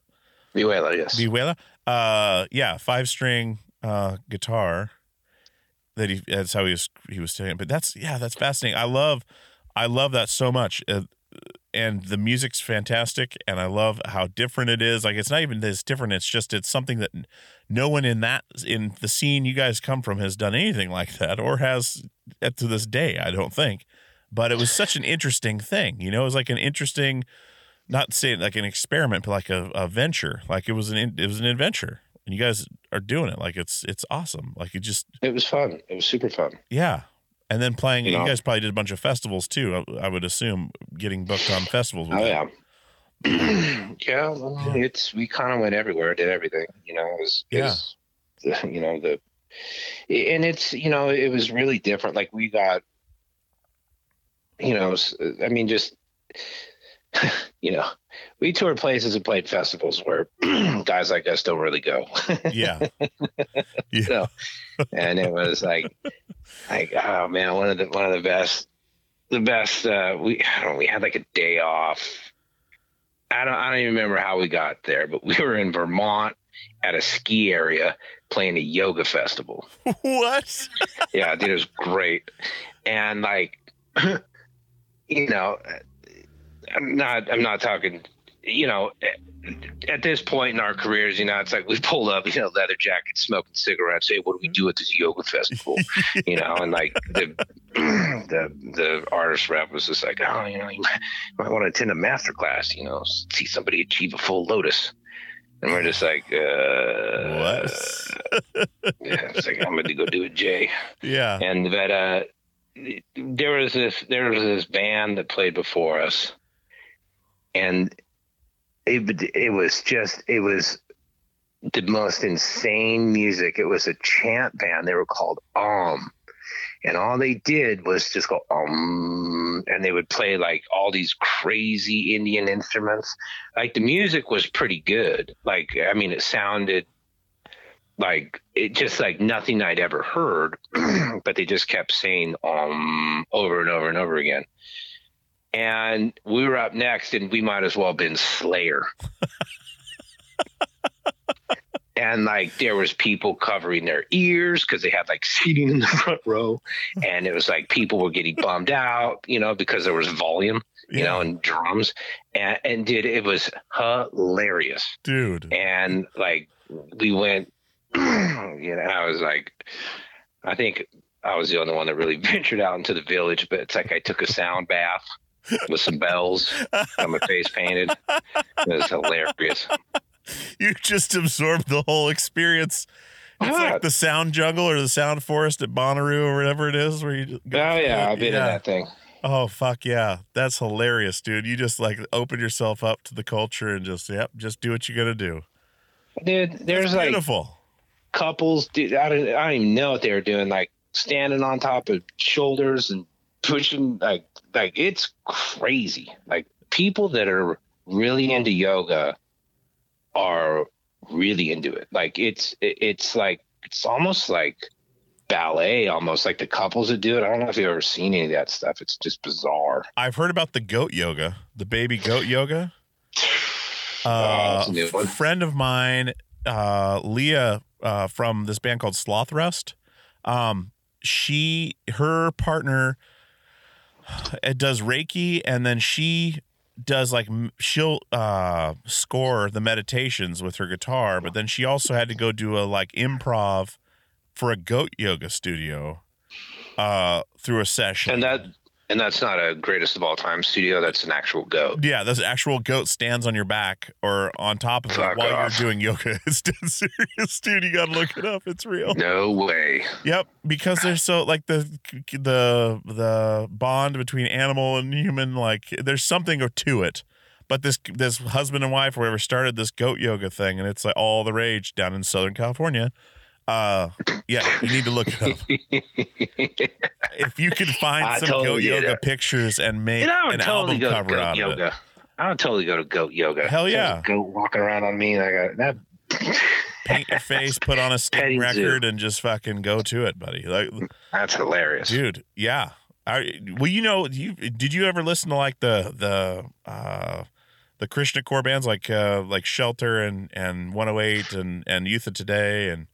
Vihuela, yes. Vihuela. Uh, yeah, five string uh, guitar. That he that's how he was he was saying. it. But that's yeah, that's fascinating. I love I love that so much. Uh, and the music's fantastic, and I love how different it is. Like it's not even this different. It's just it's something that no one in that in the scene you guys come from has done anything like that, or has to this day. I don't think. But it was such an interesting thing. You know, it was like an interesting, not saying like an experiment, but like a, a venture. Like it was an it was an adventure, and you guys are doing it. Like it's it's awesome. Like it just It was fun. It was super fun. yeah. And then playing, you, You know? guys probably did a bunch of festivals too. I, I would assume getting booked on festivals. with Oh yeah. yeah, well, it's we kind of went everywhere, did everything. You know, it was, it Yeah. was the- you know the, and it's you know it was really different. Like we got, you know, I mean, just you know, we toured places and played festivals where guys like us don't really go. yeah, yeah. So, and it was like, like oh man, one of the one of the best, the best. Uh, we I don't know, we had like a day off. I don't I don't even remember how we got there, but we were in Vermont at a ski area playing a yoga festival. what? Yeah, dude, it was great, and like, you know, I'm not I'm not talking, you know. At this point in our careers, you know, it's like we pull up, you know, leather jackets, smoking cigarettes. Hey, what do we do at this yoga festival? you know, and like the the the artist rep was just like, oh, you know, you might, might want to attend a master class, you know, see somebody achieve a full lotus. And we're just like, uh, What? yeah, it's like I'm going to go do it, Jay Yeah. and that uh there was this there was this band that played before us and it it was just it was the most insane music. It was a chant band. They were called um and all they did was just go um and they would play like all these crazy indian instruments. Like the music was pretty good. Like i mean it sounded like it just like nothing I'd ever heard, but they just kept saying um over and over and over again. And we were up next, and we might as well have been Slayer. and like there was people covering their ears because they had like seating in the front row, and it was like people were getting bummed out, you know, because there was volume, you Yeah. know, and drums, and and did it was hilarious Dude. and like we went you know i was like i think i was the only one that really ventured out into the village but it's like i took a sound bath with some bells got my face painted it was hilarious You just absorbed the whole experience. It's like the sound jungle or the sound forest at Bonnaroo or whatever it is where you oh yeah i've been Yeah. in that thing Oh fuck yeah. That's hilarious, dude. You just like open yourself up to the culture and just yep, just do what you gotta do. dude there's It's like beautiful. Couples dude I don't, I don't even know what they were doing like standing on top of shoulders and pushing like like it's crazy like people that are really into yoga are really into it. Like it's it- it's like it's almost like ballet, almost like the couples that do it. I don't know if you've ever seen any of that stuff. It's just bizarre. I've heard about the goat yoga, the baby goat yoga. Oh, Uh, it's a new one. friend of mine, uh, Leah, uh, from this band called Sloth Rest. Um, she, her partner, uh, does Reiki, and then she does like she'll uh score the meditations with her guitar, but then she also had to go do a like improv for a goat yoga studio uh through a session. And that and that's not a greatest of all time studio. That's an actual goat. Yeah, this actual goat stands on your back or on top of it while off. you're doing yoga. It's dead serious, dude. You gotta look it up. It's real. No way. Yep, because there's so like the the the bond between animal and human. Like there's something to it. But this this husband and wife, or whoever started this goat yoga thing, and it's like all the rage down in Southern California. Uh, yeah, you need to look it up. If you could find I some totally goat yoga pictures and make And an totally album cover out of it. I would totally go to goat yoga. Hell yeah. goat walking around on me, and I got that. paint your face, put on a sting Petting zoo. record, and just fucking go to it, buddy. Like, That's hilarious. dude, yeah. I, well, you know, you did you ever listen to like the the uh the Krishna core bands like uh like Shelter and and 108 and and Youth of Today and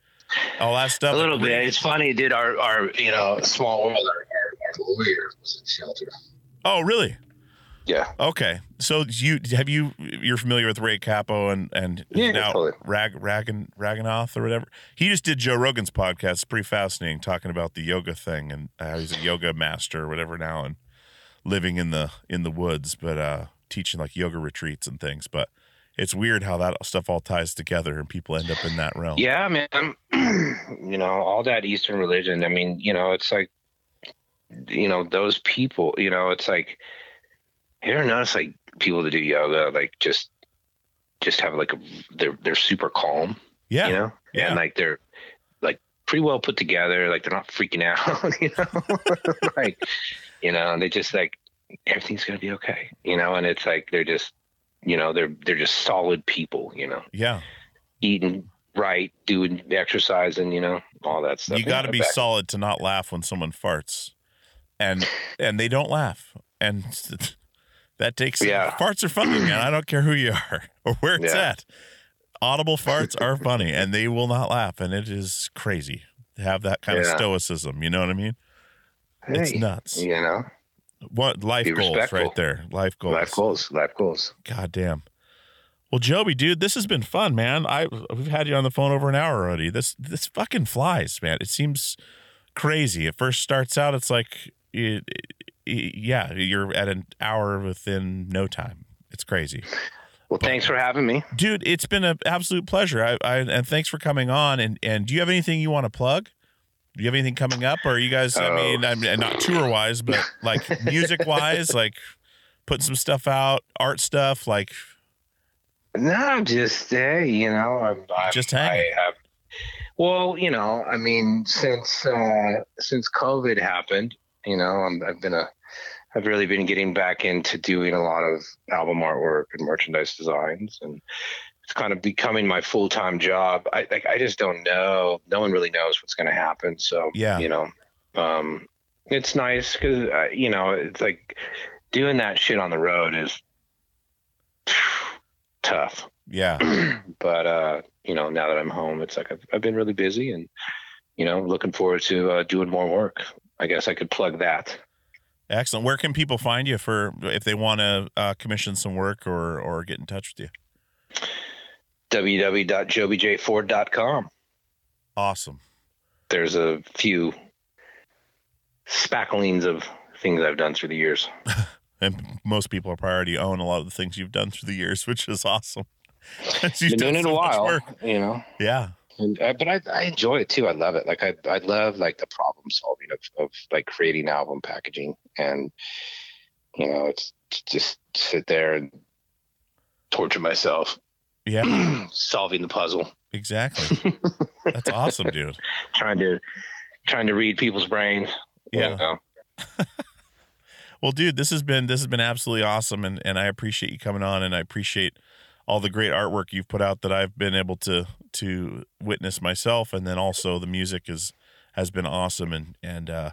all that stuff? A little bit. It's funny, dude. Our our you know small world. Our, our, lawyer was in shelter. Oh, really? Yeah. Okay. So you have you you're familiar with Ray Cappo and and Yeah, now totally. Rag Ragan Raghunath or whatever. He just did Joe Rogan's podcast. It's pretty fascinating talking about the yoga thing and how he's a yoga master or whatever now and living in the in the woods, but uh teaching like yoga retreats and things. But it's weird how that stuff all ties together and people end up in that realm. Yeah, man. you know, all that Eastern religion. I mean, you know, it's like, you know, those people. You know, it's like, you ever notice like people that do yoga, like just, just have like a, they're they're super calm. Yeah. You know, Yeah. and like they're like pretty well put together. Like they're not freaking out. You know, like, you know, and they just like everything's gonna be okay. You know, and it's like they're just, you know, they're they're just solid people. You know Yeah. eating right, doing exercise, and you know all that stuff. you got to be back- solid to not laugh when someone farts, and and they don't laugh, and that takes Yeah. farts are funny, man. I don't care who you are or where it's Yeah. at. Audible farts are funny, and they will not laugh, and it is crazy to have that kind of stoicism. You know what I mean? It's nuts. You know, What life Be goals respectful. right there? Life goals. life goals, life goals. God damn. Well, Joby, dude, this has been fun, man. I we've had you on the phone over an hour already. This this fucking flies, man. It seems crazy. It first starts out, it's like, it, it- yeah, you're at an hour within no time. It's crazy, Well, thanks for having me. dude. It's been an absolute pleasure. I, I and thanks for coming on. And and do you have anything you want to plug? Do you have anything coming up? Or are you guys? I Oh. mean, I'm not tour wise, but like music wise, like putting some stuff out, art stuff, like No, just hey, you know, I'm, I'm Just hanging. I have. Well, you know, I mean, since uh, since COVID happened, you know, I'm, I've been a, I've really been getting back into doing a lot of album artwork and merchandise designs, and it's kind of becoming my full time job. I like, I just don't know. No one really knows what's going to happen. So Yeah. you know, um, it's nice because uh, you know, it's like doing that shit on the road is tough yeah. but uh, you know, now that I'm home, it's like I've, I've been really busy and you know, looking forward to uh, doing more work. I guess I could plug that. Excellent. Where can people find you for if they want to uh, commission some work or or get in touch with you? www.jobyjford.com. Awesome. There's a few spacklings of things I've done through the years. And most people are probably already own a lot of the things you've done through the years, which is awesome. you've Been doing done it a so much while, you know. Yeah. And, uh, but I, I enjoy it too. I love it. Like I, I love like the problem solving of, of like creating album packaging, and you know, it's just sit there and torture myself Yeah. solving the puzzle, Exactly. That's awesome, dude. trying to trying to read people's brains. you Yeah. know. Well, dude, this has been this has been absolutely awesome, and and I appreciate you coming on, and I appreciate all the great artwork you've put out that I've been able to to witness myself, and then also the music is has been awesome, and and uh,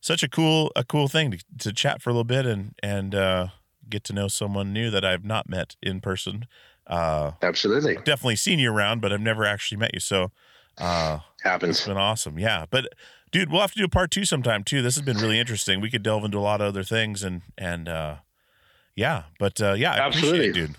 such a cool a cool thing to, to chat for a little bit and and uh, get to know someone new that I've not met in person. Uh, Absolutely. definitely seen you around, but I've never actually met you. So uh, it's Happens. been awesome. Yeah. But dude, we'll have to do a part two sometime too. This has been really interesting. We could delve into a lot of other things and, and, uh, yeah, but, uh, yeah, I appreciate it, Absolutely. dude.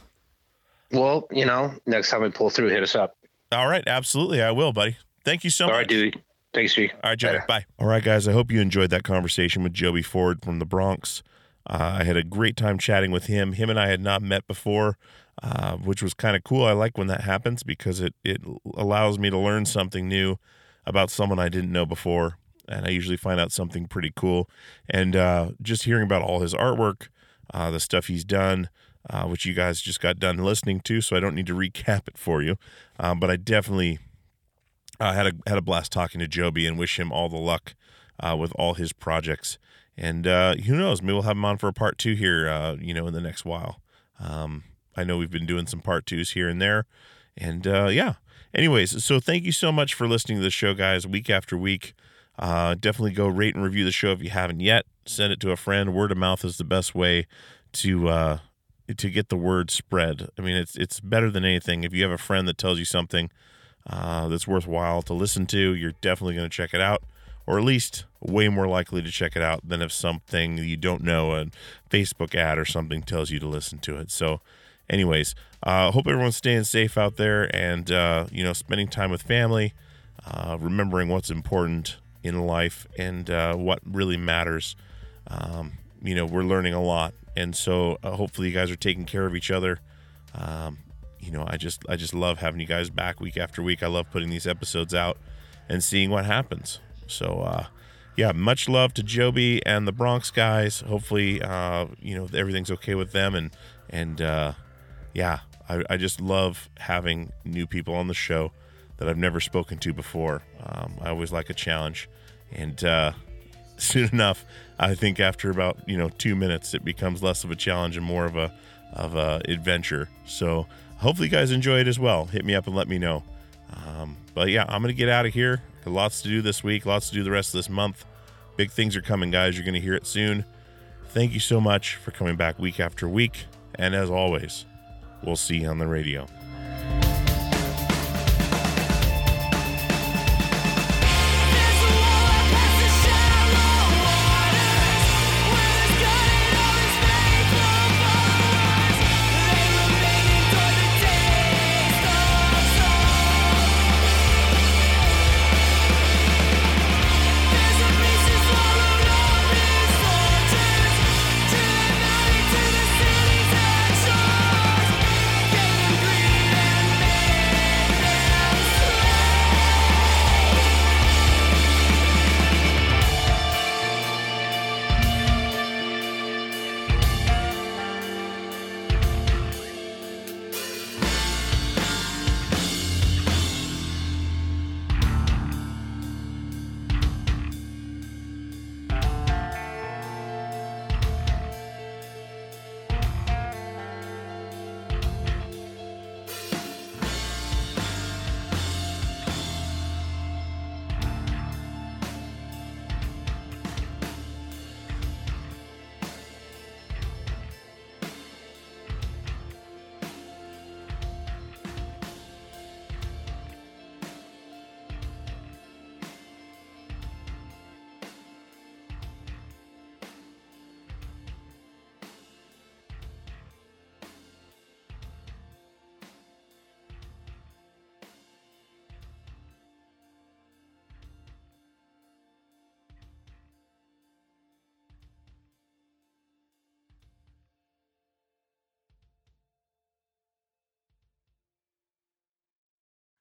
Well, you know, next time we pull through, hit us up. All right. Absolutely. I will, buddy. Thank you so All much. right, dude. Thanks, G. All right, Joey. Later. Bye. All right, guys. I hope you enjoyed that conversation with Joby Ford from the Bronx. Uh, I had a great time chatting with him. Him and I had not met before, uh, which was kind of cool. I like when that happens because it it allows me to learn something new about someone I didn't know before, and I usually find out something pretty cool. And uh, just hearing about all his artwork, uh, the stuff he's done, uh, which you guys just got done listening to, so I don't need to recap it for you. Um, but I definitely uh, had a had a blast talking to Joby and wish him all the luck with all his projects. And who knows? Maybe we'll have him on for a part two here. You know, in the next while. Um, I know we've been doing some part twos here and there, and uh, yeah. Anyways, so thank you so much for listening to the show, guys. Week after week. Uh, definitely go rate and review the show if you haven't yet. Send it to a friend. Word of mouth is the best way to uh, to get the word spread. I mean, it's it's better than anything. If you have a friend that tells you something uh, that's worthwhile to listen to, you're definitely going to check it out, or at least way more likely to check it out than if something you don't know, a Facebook ad or something, tells you to listen to it. So, anyways, uh, hope everyone's staying safe out there and uh, you know spending time with family, uh, remembering what's important in life and uh, what really matters. Um, you know, we're learning a lot, and so uh, hopefully you guys are taking care of each other. Um, you know, I just I just love having you guys back week after week. I love putting these episodes out and seeing what happens. So uh yeah, much love to Joby and the Bronx guys. Hopefully uh you know everything's okay with them and and uh yeah, I, I just love having new people on the show that I've never spoken to before. Um, I always like a challenge. And uh soon enough, I think after about, you know, two minutes it becomes less of a challenge and more of a of a adventure. So hopefully you guys enjoy it as well. Hit me up and let me know. Um, but yeah, I'm gonna get out of here. Got lots to do this week, lots to do the rest of this month. Big things are coming, guys. You're gonna hear it soon. Thank you so much for coming back week after week. And as always, we'll see you on the radio.